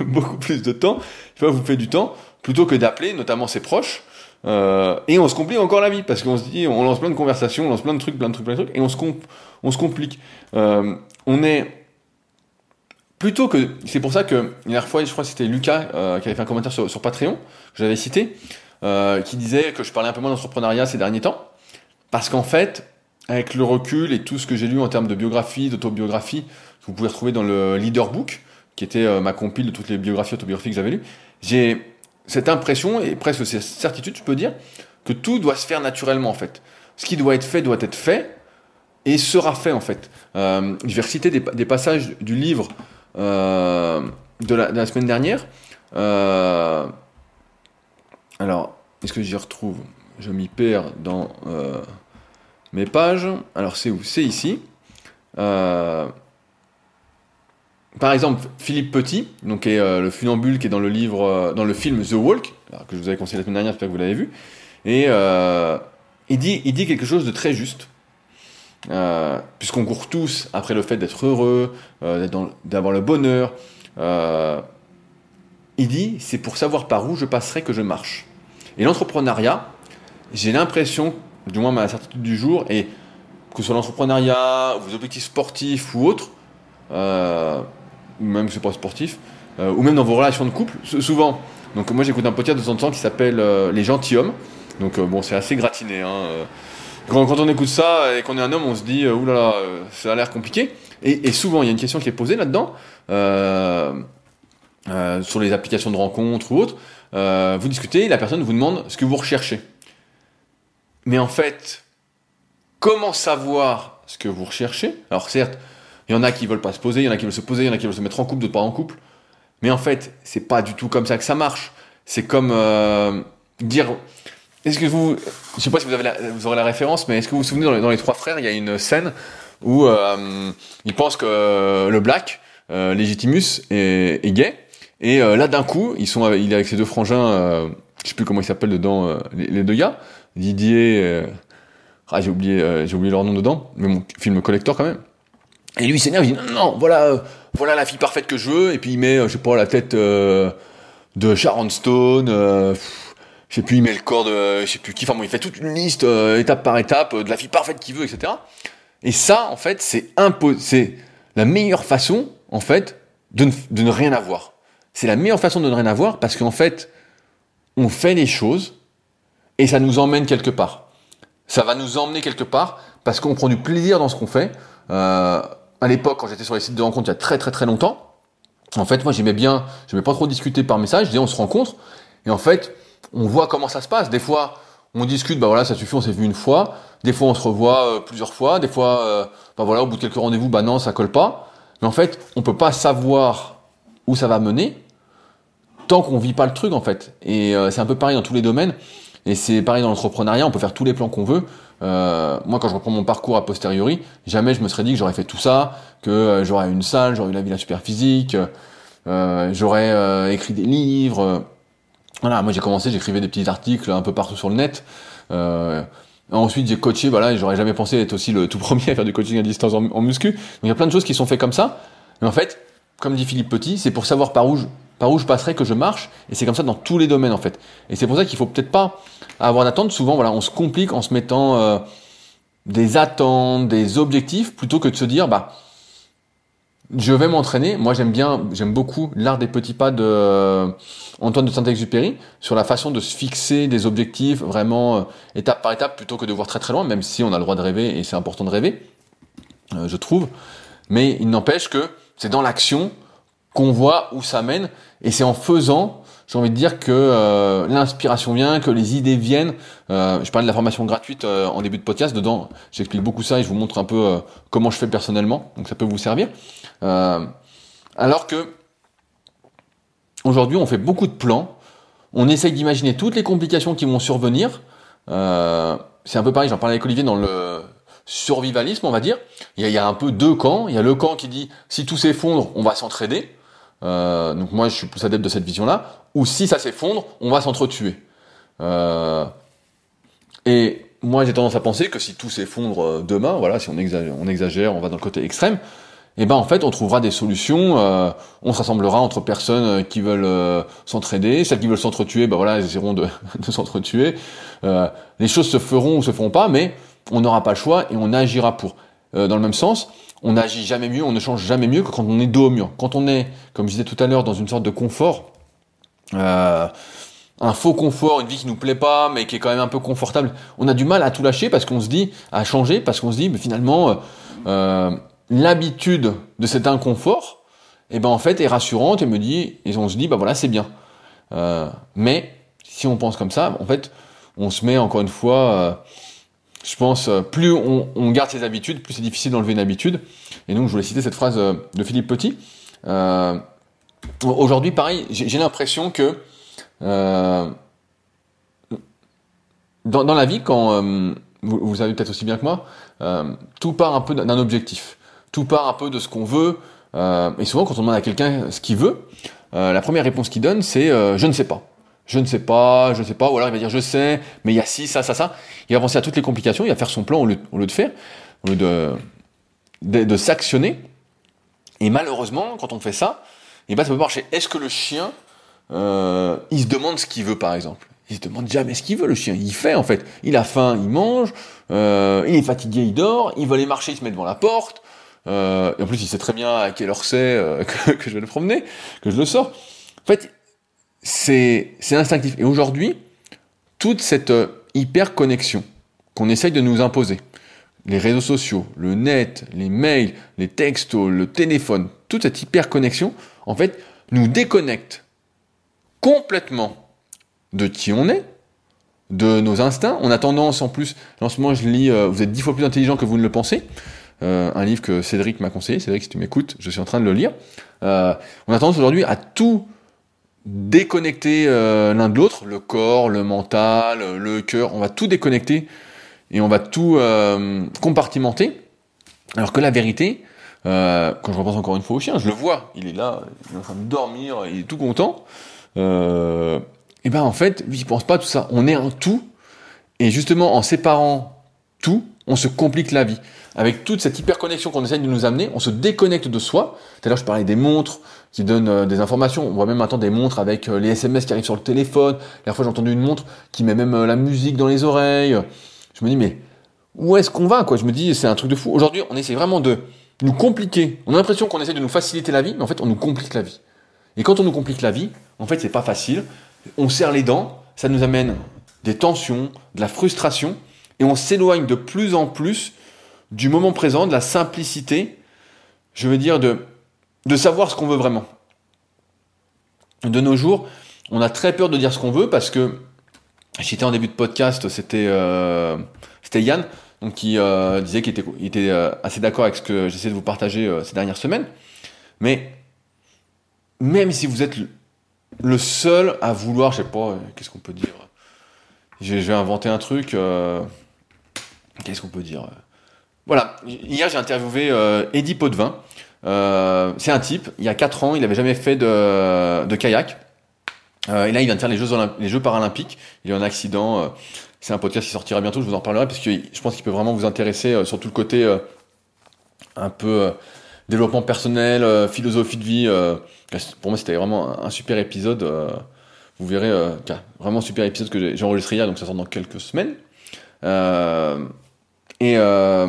beaucoup plus de temps, qui vous faire du temps plutôt que d'appeler notamment ses proches. Euh, et on se complique encore la vie parce qu'on se dit, on lance plein de conversations, on lance plein de trucs, plein de trucs, plein de trucs, et on se, complique. Euh, on est plutôt que, c'est pour ça que la dernière fois, je crois que c'était Lucas qui avait fait un commentaire sur, Patreon, que j'avais cité, qui disait que je parlais un peu moins d'entrepreneuriat ces derniers temps, parce qu'en fait, avec le recul et tout ce que j'ai lu en termes de biographie, d'autobiographie, que vous pouvez retrouver dans le Leader Book, qui était euh, ma compile de toutes les biographies autobiographiques que j'avais lues, j'ai cette impression et presque cette certitude, je peux dire, que tout doit se faire naturellement en fait. Ce qui doit être fait doit être fait et sera fait en fait. Euh, je vais reciter des, passages du livre euh, de, la, semaine dernière. Alors, est-ce que j'y retrouve? Je m'y perds dans mes pages. Alors, c'est où? C'est ici. Euh, par exemple, Philippe Petit, donc est euh, le funambule qui est dans le livre, euh, dans le film The Walk, que je vous avais conseillé la semaine dernière, j'espère que vous l'avez vu, et il dit, il dit quelque chose de très juste, puisqu'on court tous après le fait d'être heureux, d'avoir le bonheur. il dit, c'est pour savoir par où je passerai que je marche. Et l'entrepreneuriat, j'ai l'impression, du moins ma certitude du jour, et que ce soit l'entrepreneuriat, vos objectifs sportifs ou autres, euh, même si c'est pas sportif, euh, ou même dans vos relations de couple, souvent. Donc moi j'écoute un podcast de temps en temps qui s'appelle euh, Les gentilshommes. Donc bon, c'est assez gratiné. Hein. Quand, on écoute ça et qu'on est un homme, on se dit oulala, ça a l'air compliqué. Et, souvent il y a une question qui est posée là-dedans. sur les applications de rencontres ou autres, vous discutez, la personne vous demande ce que vous recherchez. Mais en fait, comment savoir ce que vous recherchez? Alors certes, il y en a qui veulent pas se poser, il y en a qui veulent se poser, il y en a qui veulent se mettre en couple, de pas en couple. Mais en fait, c'est pas du tout comme ça que ça marche. C'est comme euh, dire. Est-ce que vous, je sais pas si vous avez vous aurez la référence, mais est-ce que vous vous souvenez dans les, trois frères, il y a une scène où euh, ils pensent que euh, le Black, euh, Legitimus, est, gay, et là d'un coup, ils sont, il est avec ses deux frangins, je sais plus comment ils s'appellent dedans, les, deux gars, Didier, ah j'ai oublié, j'ai oublié leur nom dedans, mais mon film collector quand même. Et lui, il s'énerve, il dit non, non, voilà, euh, voilà la fille parfaite que je veux. Et puis il met, euh, je sais pas, la tête euh, de Sharon Stone. Euh, je sais plus, il met le corps de, je sais plus qui. Enfin bon, il fait toute une liste, étape par étape, de la fille parfaite qu'il veut, etc. Et ça, en fait, c'est c'est la meilleure façon, en fait, de ne, de ne rien avoir. C'est la meilleure façon de ne rien avoir parce qu'en fait, on fait les choses et ça nous emmène quelque part. Ça va nous emmener quelque part parce qu'on prend du plaisir dans ce qu'on fait. Euh, à l'époque, quand j'étais sur les sites de rencontres il y a très très très longtemps, en fait, moi j'aimais bien, j'aimais pas trop discuter par message, je disais on se rencontre, et en fait, on voit comment ça se passe. Des fois, on discute, bah voilà, ça suffit, on s'est vu une fois. Des fois, on se revoit euh, plusieurs fois. Des fois, euh, bah voilà, au bout de quelques rendez-vous, bah non, ça colle pas. Mais en fait, on peut pas savoir où ça va mener tant qu'on vit pas le truc en fait. Et c'est un peu pareil dans tous les domaines. Et c'est pareil dans l'entrepreneuriat, on peut faire tous les plans qu'on veut. moi, quand je reprends mon parcours a posteriori, jamais je me serais dit que j'aurais fait tout ça, que j'aurais une salle, j'aurais eu la villa super physique, j'aurais écrit des livres. Voilà, moi j'ai commencé, j'écrivais des petits articles un peu partout sur le net. Euh, ensuite j'ai coaché, voilà, j'aurais jamais pensé être aussi le tout premier à faire du coaching à distance en, muscu. Donc il y a plein de choses qui sont faites comme ça. Mais en fait, comme dit Philippe Petit, c'est pour savoir par où je, par où je passerai que je marche. Et c'est comme ça dans tous les domaines en fait. Et c'est pour ça qu'il faut peut-être pas avoir d'attente. Souvent, voilà, on se complique en se mettant euh, des attentes, des objectifs, plutôt que de se dire, bah je vais m'entraîner. Moi, j'aime bien, j'aime beaucoup l'art des petits pas de euh, Antoine de Saint-Exupéry sur la façon de se fixer des objectifs vraiment euh, étape par étape plutôt que de voir très très loin, même si on a le droit de rêver et c'est important de rêver, euh, je trouve. Mais il n'empêche que c'est dans l'action qu'on voit où ça mène et c'est en faisant j'ai envie de dire que euh, l'inspiration vient, que les idées viennent. Euh, je parlais de la formation gratuite euh, en début de podcast. Dedans, j'explique beaucoup ça et je vous montre un peu comment je fais personnellement. Donc ça peut vous servir. alors que aujourd'hui, on fait beaucoup de plans. On essaye d'imaginer toutes les complications qui vont survenir. c'est un peu pareil. J'en parlais avec Olivier dans le survivalisme, on va dire. Il y, a, il y a un peu deux camps. Il y a le camp qui dit si tout s'effondre, on va s'entraider. Euh, donc moi, je suis plus adepte de cette vision-là. Ou si ça s'effondre, on va s'entretuer. Euh, et moi, j'ai tendance à penser que si tout s'effondre euh, demain, voilà, si on exagère, on va dans le côté extrême, eh ben en fait, on trouvera des solutions. Euh, on se rassemblera entre personnes euh, qui veulent euh, s'entraider, celles qui veulent s'entretuer, ben voilà, elles essaieront de, de s'entretuer. les choses se feront ou se feront pas, mais on n'aura pas le choix et on agira pour. dans le même sens, on n'agit jamais mieux, on ne change jamais mieux que quand on est dos au mur. Quand on est, comme je disais tout à l'heure, dans une sorte de confort, euh, un faux confort, une vie qui nous plaît pas, mais qui est quand même un peu confortable, on a du mal à tout lâcher parce qu'on se dit, à changer, parce qu'on se dit, mais finalement, euh, euh, l'habitude de cet inconfort, eh ben en fait, est rassurante et me dit, et on se dit, bah voilà, c'est bien. mais si on pense comme ça, en fait, on se met encore une fois je pense, euh, plus on, garde ses habitudes, plus c'est difficile d'enlever une habitude. Et donc, je voulais citer cette phrase euh, de Philippe Petit. Euh, Aujourd'hui, pareil, j'ai l'impression que dans, dans, la vie, quand vous, vous, savez peut-être aussi bien que moi, tout part un peu d'un objectif. Tout part un peu de ce qu'on veut. et souvent, quand on demande à quelqu'un ce qu'il veut, la première réponse qu'il donne, c'est je ne sais pas je ne sais pas, je ne sais pas, ou alors il va dire je sais, mais il y a ci, ça, ça, ça. Il va penser à toutes les complications, il va faire son plan au lieu, de faire, au lieu de, de, s'actionner. Et malheureusement, quand on fait ça, et ben, ça peut marcher. Est-ce que le chien, euh, il se demande ce qu'il veut, par exemple? Il se demande jamais ce qu'il veut, le chien. Il fait, en fait. Il a faim, il mange, euh, il est fatigué, il dort, il veut aller marcher, il se met devant la porte. Euh, et en plus, il sait très bien à quelle heure c'est que, que je vais le promener, que je le sors. En fait, c'est instinctif. Et aujourd'hui, toute cette euh, hyper connexion qu'on essaye de nous imposer, les réseaux sociaux, le net, les mails, les textos, le téléphone, toute cette hyper connexion, en fait, nous déconnecte complètement de qui on est, de nos instincts. On a tendance, en plus, en ce moment, je lis euh, Vous êtes dix fois plus intelligent que vous ne le pensez. Euh, un livre que Cédric m'a conseillé. Cédric, si tu m'écoutes, je suis en train de le lire. on a tendance aujourd'hui à tout déconnecter euh, l'un de l'autre, le corps, le mental, le cœur, on va tout déconnecter et on va tout euh, compartimenter. Alors que la vérité, euh, quand je repense encore une fois au chien, je le vois, il est là, il est en train de dormir, il est tout content. et ben en fait, lui il pense pas tout ça. On est un tout, et justement en séparant tout, on se complique la vie avec toute cette hyperconnexion qu'on essaye de nous amener, on se déconnecte de soi. Tout à l'heure, je parlais des montres qui donnent euh, des informations. On voit même maintenant des montres avec euh, les SMS qui arrivent sur le téléphone. La dernière fois, j'ai entendu une montre qui met même euh, la musique dans les oreilles. Je me dis, mais où est-ce qu'on va, quoi? Je me dis, c'est un truc de fou. Aujourd'hui, on essaie vraiment de nous compliquer. On a l'impression qu'on essaie de nous faciliter la vie, mais en fait, on nous complique la vie. Et quand on nous complique la vie, en fait, c'est pas facile. On serre les dents, ça nous amène des tensions, de la frustration, et on s'éloigne de plus en plus du moment présent, de la simplicité, je veux dire de, de savoir ce qu'on veut vraiment. De nos jours, on a très peur de dire ce qu'on veut parce que J'étais en début de podcast, c'était c'était Yann, qui disait qu'il était, était assez d'accord avec ce que j'essaie de vous partager ces dernières semaines. Mais même si vous êtes le seul à vouloir, je sais pas, qu'est-ce qu'on peut dire Je vais inventer un truc. Qu'est-ce qu'on peut dire Voilà, hier j'ai interviewé euh, Eddie Potvin. Euh, c'est un type, il y a 4 ans, il n'avait jamais fait de, kayak. Euh, et là, il vient de faire les Jeux, paralympiques. Il a eu un accident. c'est un podcast qui sortira bientôt, je vous en reparlerai, parce que je pense qu'il peut vraiment vous intéresser sur tout le côté un peu développement personnel, philosophie de vie. pour moi, c'était vraiment un, super épisode. vous verrez, vraiment super épisode que j'ai enregistré hier, donc ça sort dans quelques semaines. Et euh,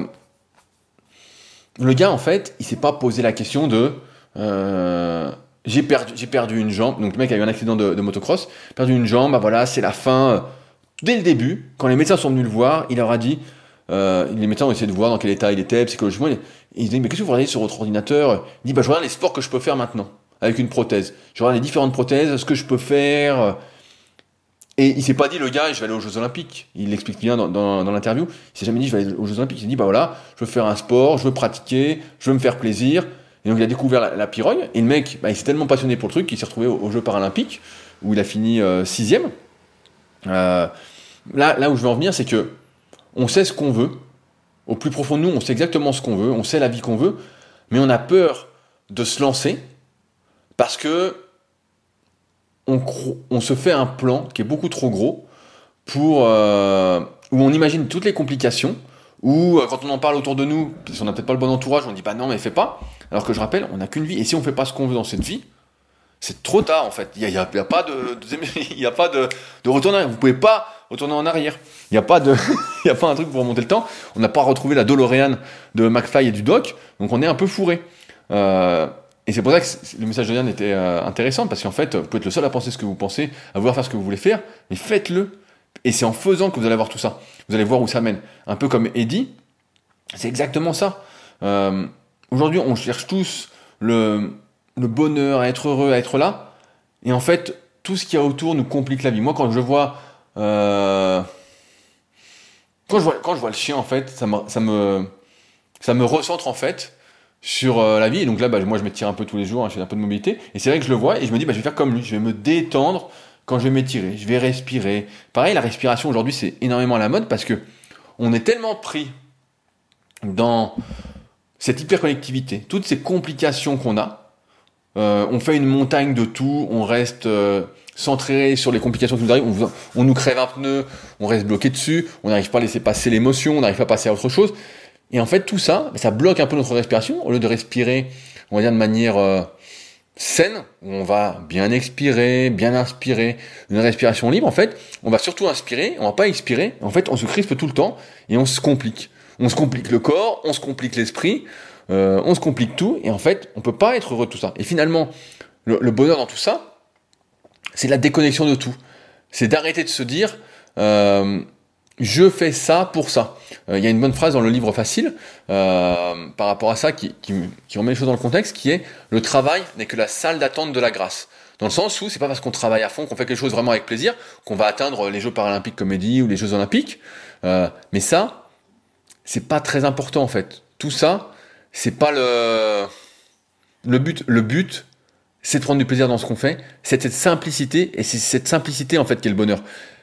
le gars, en fait, il s'est pas posé la question de euh, j'ai perdu, j'ai perdu une jambe. Donc le mec a eu un accident de, motocross, perdu une jambe. Bah voilà, c'est la fin. Dès le début, quand les médecins sont venus le voir, il leur a dit. Euh, les médecins ont essayé de voir dans quel état il était psychologiquement. Il, il dit mais qu'est-ce que vous regardez sur votre ordinateur? Il dit bah je regarde les sports que je peux faire maintenant avec une prothèse. Je regarde les différentes prothèses, ce que je peux faire. Et il s'est pas dit, le gars, je vais aller aux Jeux Olympiques. Il l'explique bien dans, dans, l'interview. Il s'est jamais dit, je vais aller aux Jeux Olympiques. Il s'est dit, bah voilà, je veux faire un sport, je veux pratiquer, je veux me faire plaisir. Et donc il a découvert la, la pirogue. Et le mec, bah, il s'est tellement passionné pour le truc qu'il s'est retrouvé aux, Jeux Paralympiques, où il a fini euh, sixième. Euh, là, là où je veux en venir, c'est que on sait ce qu'on veut. Au plus profond de nous, on sait exactement ce qu'on veut, on sait la vie qu'on veut, mais on a peur de se lancer parce que on, se fait un plan qui est beaucoup trop gros pour euh, où on imagine toutes les complications. Ou euh, quand on en parle autour de nous, si on n'a peut-être pas le bon entourage, on dit bah non mais fais pas. Alors que je rappelle, on n'a qu'une vie et si on fait pas ce qu'on veut dans cette vie, c'est trop tard en fait. Il n'y a, pas de, il a pas de, retourner. Vous pouvez pas retourner en arrière. Il n'y a pas de, il y a pas un truc pour remonter le temps. On n'a pas retrouvé la DeLorean de McFly et du Doc, donc on est un peu fourré. Euh, et c'est pour ça que le message de Yann était euh, intéressant, parce qu'en fait, vous pouvez être le seul à penser ce que vous pensez, à vouloir faire ce que vous voulez faire, mais faites-le. Et c'est en faisant que vous allez avoir tout ça. Vous allez voir où ça mène. Un peu comme Eddie, c'est exactement ça. Euh, aujourd'hui, on cherche tous le, bonheur, à être heureux, à être là. Et en fait, tout ce qu'il y a autour nous complique la vie. Moi, quand je vois... Euh, quand, je vois quand je vois le chien, en fait, ça me, ça me, ça me recentre, en fait, sur euh, la vie. Et donc là, bah, moi, je m'étire un peu tous les jours, hein, je fais un peu de mobilité. Et c'est vrai que je le vois et je me dis, bah, je vais faire comme lui, je vais me détendre quand je vais m'étirer, je vais respirer. Pareil, la respiration aujourd'hui, c'est énormément à la mode parce que on est tellement pris dans cette hyperconnectivité, toutes ces complications qu'on a. Euh, on fait une montagne de tout, on reste euh, centré sur les complications qui nous arrivent, on, on nous crève un pneu, on reste bloqué dessus, on n'arrive pas à laisser passer l'émotion, on n'arrive pas à passer à autre chose. Et en fait, tout ça, ça bloque un peu notre respiration. Au lieu de respirer, on va dire de manière euh, saine, où on va bien expirer, bien inspirer, une respiration libre, en fait, on va surtout inspirer, on va pas expirer. En fait, on se crispe tout le temps et on se complique. On se complique le corps, on se complique l'esprit, euh, on se complique tout, et en fait, on peut pas être heureux de tout ça. Et finalement, le, le bonheur dans tout ça, c'est la déconnexion de tout. C'est d'arrêter de se dire, euh, je fais ça pour ça. Euh, il y a une bonne phrase dans le livre facile euh, par rapport à ça qui, remet les choses dans le contexte, qui est le travail n'est que la salle d'attente de la grâce. Dans le sens où c'est pas parce qu'on travaille à fond, qu'on fait quelque chose vraiment avec plaisir, qu'on va atteindre les Jeux paralympiques comédie ou les Jeux olympiques. Euh, mais ça, c'est pas très important en fait. Tout ça, c'est pas le le but. Le but, c'est de prendre du plaisir dans ce qu'on fait. C'est cette simplicité et c'est cette simplicité en fait qui est le bonheur.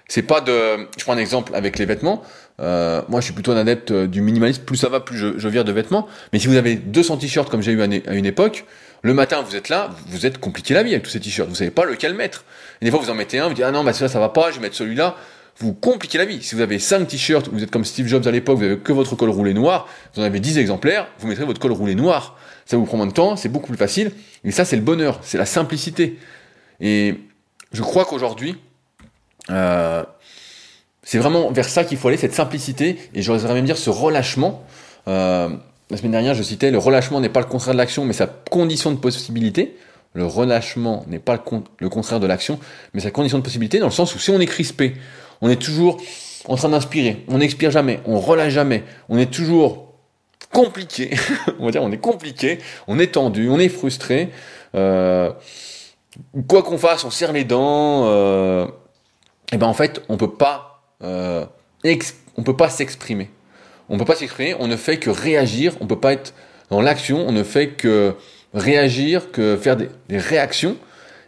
C'est pas de. Je prends un exemple avec les vêtements. Euh, moi, je suis plutôt un adepte euh, du minimalisme. Plus ça va, plus je, je vire de vêtements. Mais si vous avez 200 t-shirts comme j'ai eu à une époque, le matin, vous êtes là, vous êtes compliqué la vie avec tous ces t-shirts. Vous savez pas lequel mettre. Et des fois, vous en mettez un, vous dites ah non, bah celui-là ça va pas, je vais mettre celui-là. Vous compliquez la vie. Si vous avez 5 t-shirts, vous êtes comme Steve Jobs à l'époque, vous avez que votre col roulé noir, vous en avez 10 exemplaires, vous mettrez votre col roulé noir. Ça vous prend moins de temps, c'est beaucoup plus facile. Et ça, c'est le bonheur, c'est la simplicité. Et je crois qu'aujourd'hui, euh, c'est vraiment vers ça qu'il faut aller, cette simplicité, et j'oserais même dire ce relâchement. Euh, la semaine dernière, je citais, le relâchement n'est pas le contraire de l'action, mais sa condition de possibilité. Le relâchement n'est pas le, contraire de l'action, mais sa condition de possibilité, dans le sens où si on est crispé, on est toujours en train d'inspirer, on n'expire jamais, on relâche jamais, on est toujours compliqué, on va dire on est compliqué, on est tendu, on est frustré, euh, quoi qu'on fasse, on serre les dents, euh, et ben en fait, on peut pas, euh, on peut pas s'exprimer. On peut pas s'exprimer. On ne fait que réagir. On peut pas être dans l'action. On ne fait que réagir, que faire des, réactions.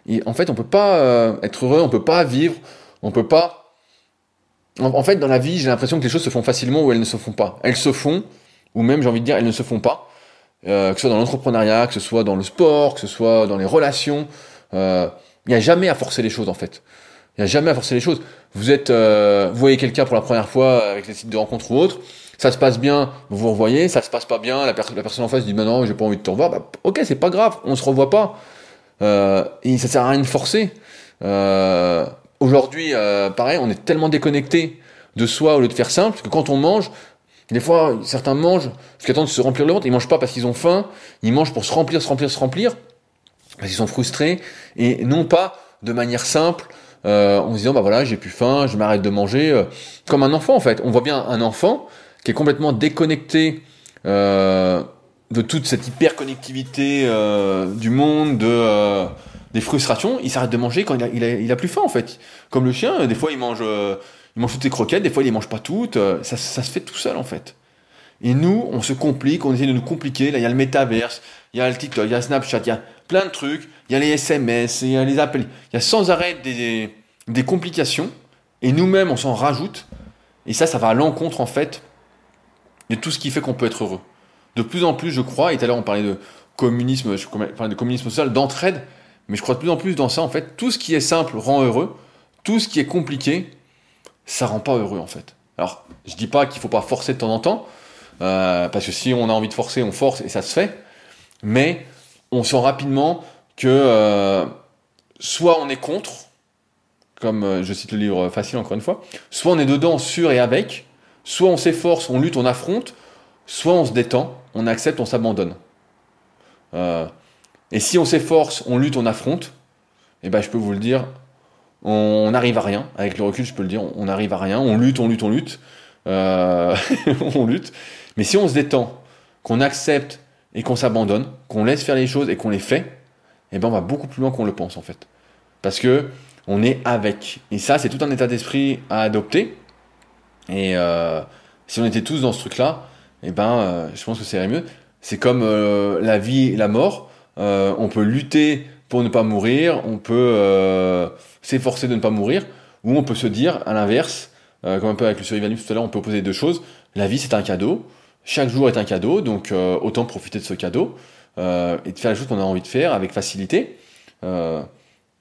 Et en fait, on peut pas euh, être heureux. On peut pas vivre. On peut pas. En, fait, dans la vie, j'ai l'impression que les choses se font facilement ou elles ne se font pas. Elles se font, ou même, j'ai envie de dire, elles ne se font pas. Euh, que ce soit dans l'entrepreneuriat, que ce soit dans le sport, que ce soit dans les relations. Il n'y a jamais à forcer les choses en fait. Il n'y a jamais à forcer les choses. Vous êtes, euh, vous voyez quelqu'un pour la première fois avec les sites de rencontres ou autres, ça se passe bien, vous vous revoyez, ça se passe pas bien, la, la personne en face dit bah non, j'ai pas envie de te revoir, bah, ok, c'est pas grave, on se revoit pas. Euh, et ça sert à rien de forcer. Euh, Aujourd'hui, euh, pareil, on est tellement déconnecté de soi au lieu de faire simple que quand on mange, des fois, certains mangent parce qu'ils attendent de se remplir le ventre, ils mangent pas parce qu'ils ont faim, ils mangent pour se remplir, se remplir, se remplir, parce qu'ils sont frustrés, et non pas de manière simple, euh, en se disant bah voilà j'ai plus faim, je m'arrête de manger, euh, comme un enfant en fait. On voit bien un enfant qui est complètement déconnecté euh, de toute cette hyper connectivité euh, du monde, de des frustrations, il s'arrête de manger quand il a, il, a, plus faim en fait. Comme le chien, des fois il mange, il mange toutes les croquettes, des fois il les mange pas toutes, ça, ça se fait tout seul en fait. Et nous, on se complique, on essaie de nous compliquer. Là, il y a le métaverse, il y a le TikTok, il y a Snapchat, il y a plein de trucs. Il y a les SMS, il y a les appels. Il y a sans arrêt des, des complications. Et nous-mêmes, on s'en rajoute. Et ça, ça va à l'encontre, en fait, de tout ce qui fait qu'on peut être heureux. De plus en plus, je crois, et tout à l'heure, on parlait de communisme, je parlais de communisme social, d'entraide. Mais je crois de plus en plus dans ça, en fait. Tout ce qui est simple rend heureux. Tout ce qui est compliqué, ça rend pas heureux, en fait. Alors, je dis pas qu'il faut pas forcer de temps en temps. Euh, parce que si on a envie de forcer, on force et ça se fait. Mais on sent rapidement que euh, soit on est contre, comme euh, je cite le livre facile encore une fois, soit on est dedans sur et avec, soit on s'efforce, on lutte, on affronte, soit on se détend, on accepte, on s'abandonne. et si on s'efforce, on lutte, on affronte, et eh ben je peux vous le dire, on n'arrive à rien. Avec le recul, je peux le dire, on n'arrive à rien. On lutte, on lutte, on lutte. on lutte. Mais si on se détend, qu'on accepte et qu'on s'abandonne, qu'on laisse faire les choses et qu'on les fait, eh ben on va beaucoup plus loin qu'on le pense en fait. Parce que on est avec. Et ça, c'est tout un état d'esprit à adopter. Et euh, si on était tous dans ce truc-là, eh ben, euh, je pense que c'est mieux. C'est comme euh, la vie et la mort. on peut lutter pour ne pas mourir, on peut s'efforcer de ne pas mourir, ou on peut se dire, à l'inverse, comme un peu avec le survivalisme tout à l'heure, on peut opposer deux choses. La vie, c'est un cadeau. Chaque jour est un cadeau, donc euh, autant profiter de ce cadeau euh, et de faire les choses qu'on a envie de faire avec facilité. Euh,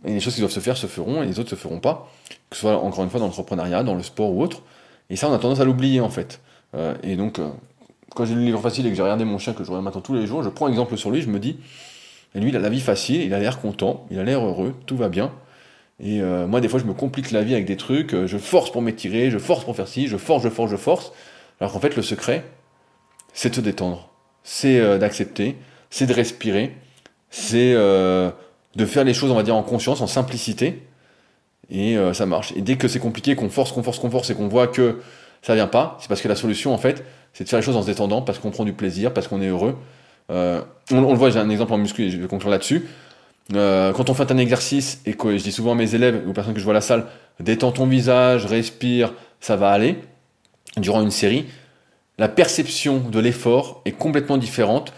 et les choses qui doivent se faire se feront et les autres se feront pas, que ce soit encore une fois dans l'entrepreneuriat, dans le sport ou autre. Et ça, on a tendance à l'oublier en fait. et donc, quand j'ai lu le livre facile et que j'ai regardé mon chien que je regarde maintenant tous les jours, je prends un exemple sur lui, je me dis, et lui, il a la vie facile, il a l'air content, il a l'air heureux, tout va bien. Et moi, des fois, je me complique la vie avec des trucs, je force pour m'étirer, je force pour faire ci, je force, je force, je force. Alors qu'en fait, le secret, c'est de se détendre, c'est euh, d'accepter, c'est de respirer, c'est euh, de faire les choses, on va dire, en conscience, en simplicité, et euh, ça marche. Et dès que c'est compliqué, qu'on force, qu'on force, qu'on force, et qu'on voit que ça vient pas, c'est parce que la solution, en fait, c'est de faire les choses en se détendant, parce qu'on prend du plaisir, parce qu'on est heureux. On, le voit, j'ai un exemple en muscu, et je vais conclure là-dessus. quand on fait un exercice, et que je dis souvent à mes élèves, ou aux personnes que je vois à la salle, détends ton visage, respire, ça va aller, durant une série, la perception de l'effort est complètement différente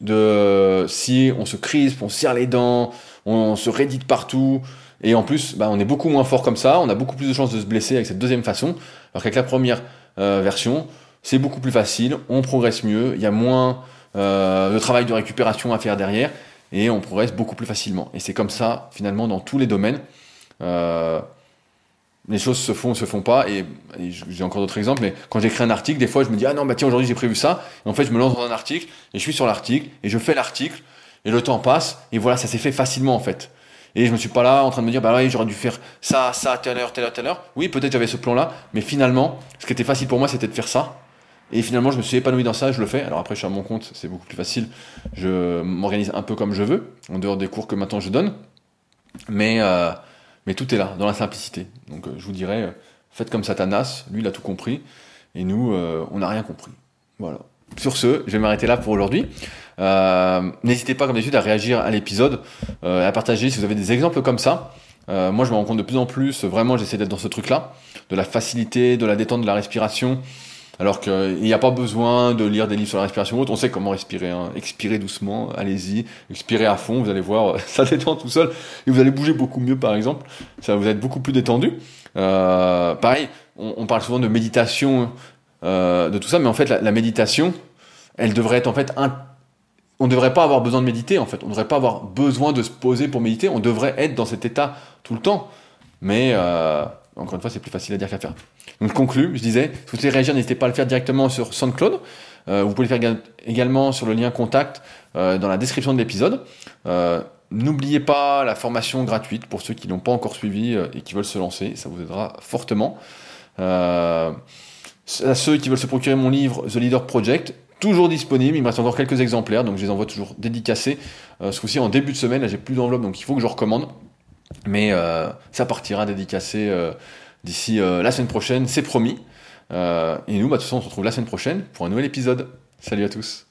de si on se crispe, on serre les dents, on se rédite partout, et en plus, bah, on est beaucoup moins fort comme ça, on a beaucoup plus de chances de se blesser avec cette deuxième façon, alors qu'avec la première euh, version, c'est beaucoup plus facile, on progresse mieux, il y a moins euh, de travail de récupération à faire derrière, et on progresse beaucoup plus facilement. Et c'est comme ça, finalement, dans tous les domaines. Euh, les choses se font, se font pas. Et, j'ai encore d'autres exemples, mais quand j'écris un article, des fois je me dis ah non bah tiens aujourd'hui j'ai prévu ça. En fait je me lance dans un article et je suis sur l'article et je fais l'article et le temps passe et voilà ça s'est fait facilement en fait. Et je me suis pas là en train de me dire bah ouais j'aurais dû faire ça, ça, telle heure, telle heure, telle heure. Oui peut-être j'avais ce plan là, mais finalement ce qui était facile pour moi c'était de faire ça. Et finalement je me suis épanoui dans ça, je le fais. Alors après je suis à mon compte, c'est beaucoup plus facile. Je m'organise un peu comme je veux en dehors des cours que maintenant je donne. Mais euh, mais tout est là, dans la simplicité. Donc euh, je vous dirais, euh, faites comme Satanas, lui il a tout compris, et nous, euh, on n'a rien compris. Voilà. Sur ce, je vais m'arrêter là pour aujourd'hui. N'hésitez pas, comme d'habitude, à réagir à l'épisode, à partager si vous avez des exemples comme ça. Moi, je me rends compte de plus en plus, vraiment, j'essaie d'être dans ce truc-là, de la facilité, de la détente, de la respiration. Alors qu'il n'y a pas besoin de lire des livres sur la respiration haute, on sait comment respirer. Hein. Expirez doucement, allez-y, expirez à fond, vous allez voir, ça détend tout seul, et vous allez bouger beaucoup mieux par exemple, ça vous être beaucoup plus détendu. Euh, pareil, on, parle souvent de méditation, euh, de tout ça, mais en fait la, méditation, elle devrait être en fait un, on ne devrait pas avoir besoin de méditer en fait, on ne devrait pas avoir besoin de se poser pour méditer, on devrait être dans cet état tout le temps. Mais euh, encore une fois, c'est plus facile à dire qu'à faire. Donc je conclue, je disais, si vous voulez réagir, n'hésitez pas à le faire directement sur SoundCloud. Euh, vous pouvez le faire également sur le lien contact euh, dans la description de l'épisode. Euh, n'oubliez pas la formation gratuite pour ceux qui n'ont pas encore suivi et qui veulent se lancer, ça vous aidera fortement. à ceux qui veulent se procurer mon livre The Leader Project, toujours disponible, il me reste encore quelques exemplaires, donc je les envoie toujours dédicacés. ce coup-ci en début de semaine, là j'ai plus d'enveloppe, donc il faut que je recommande. Mais ça partira dédicacé d'ici euh, la semaine prochaine, c'est promis. Euh, et nous, bah, de toute façon, on se retrouve la semaine prochaine pour un nouvel épisode. Salut à tous.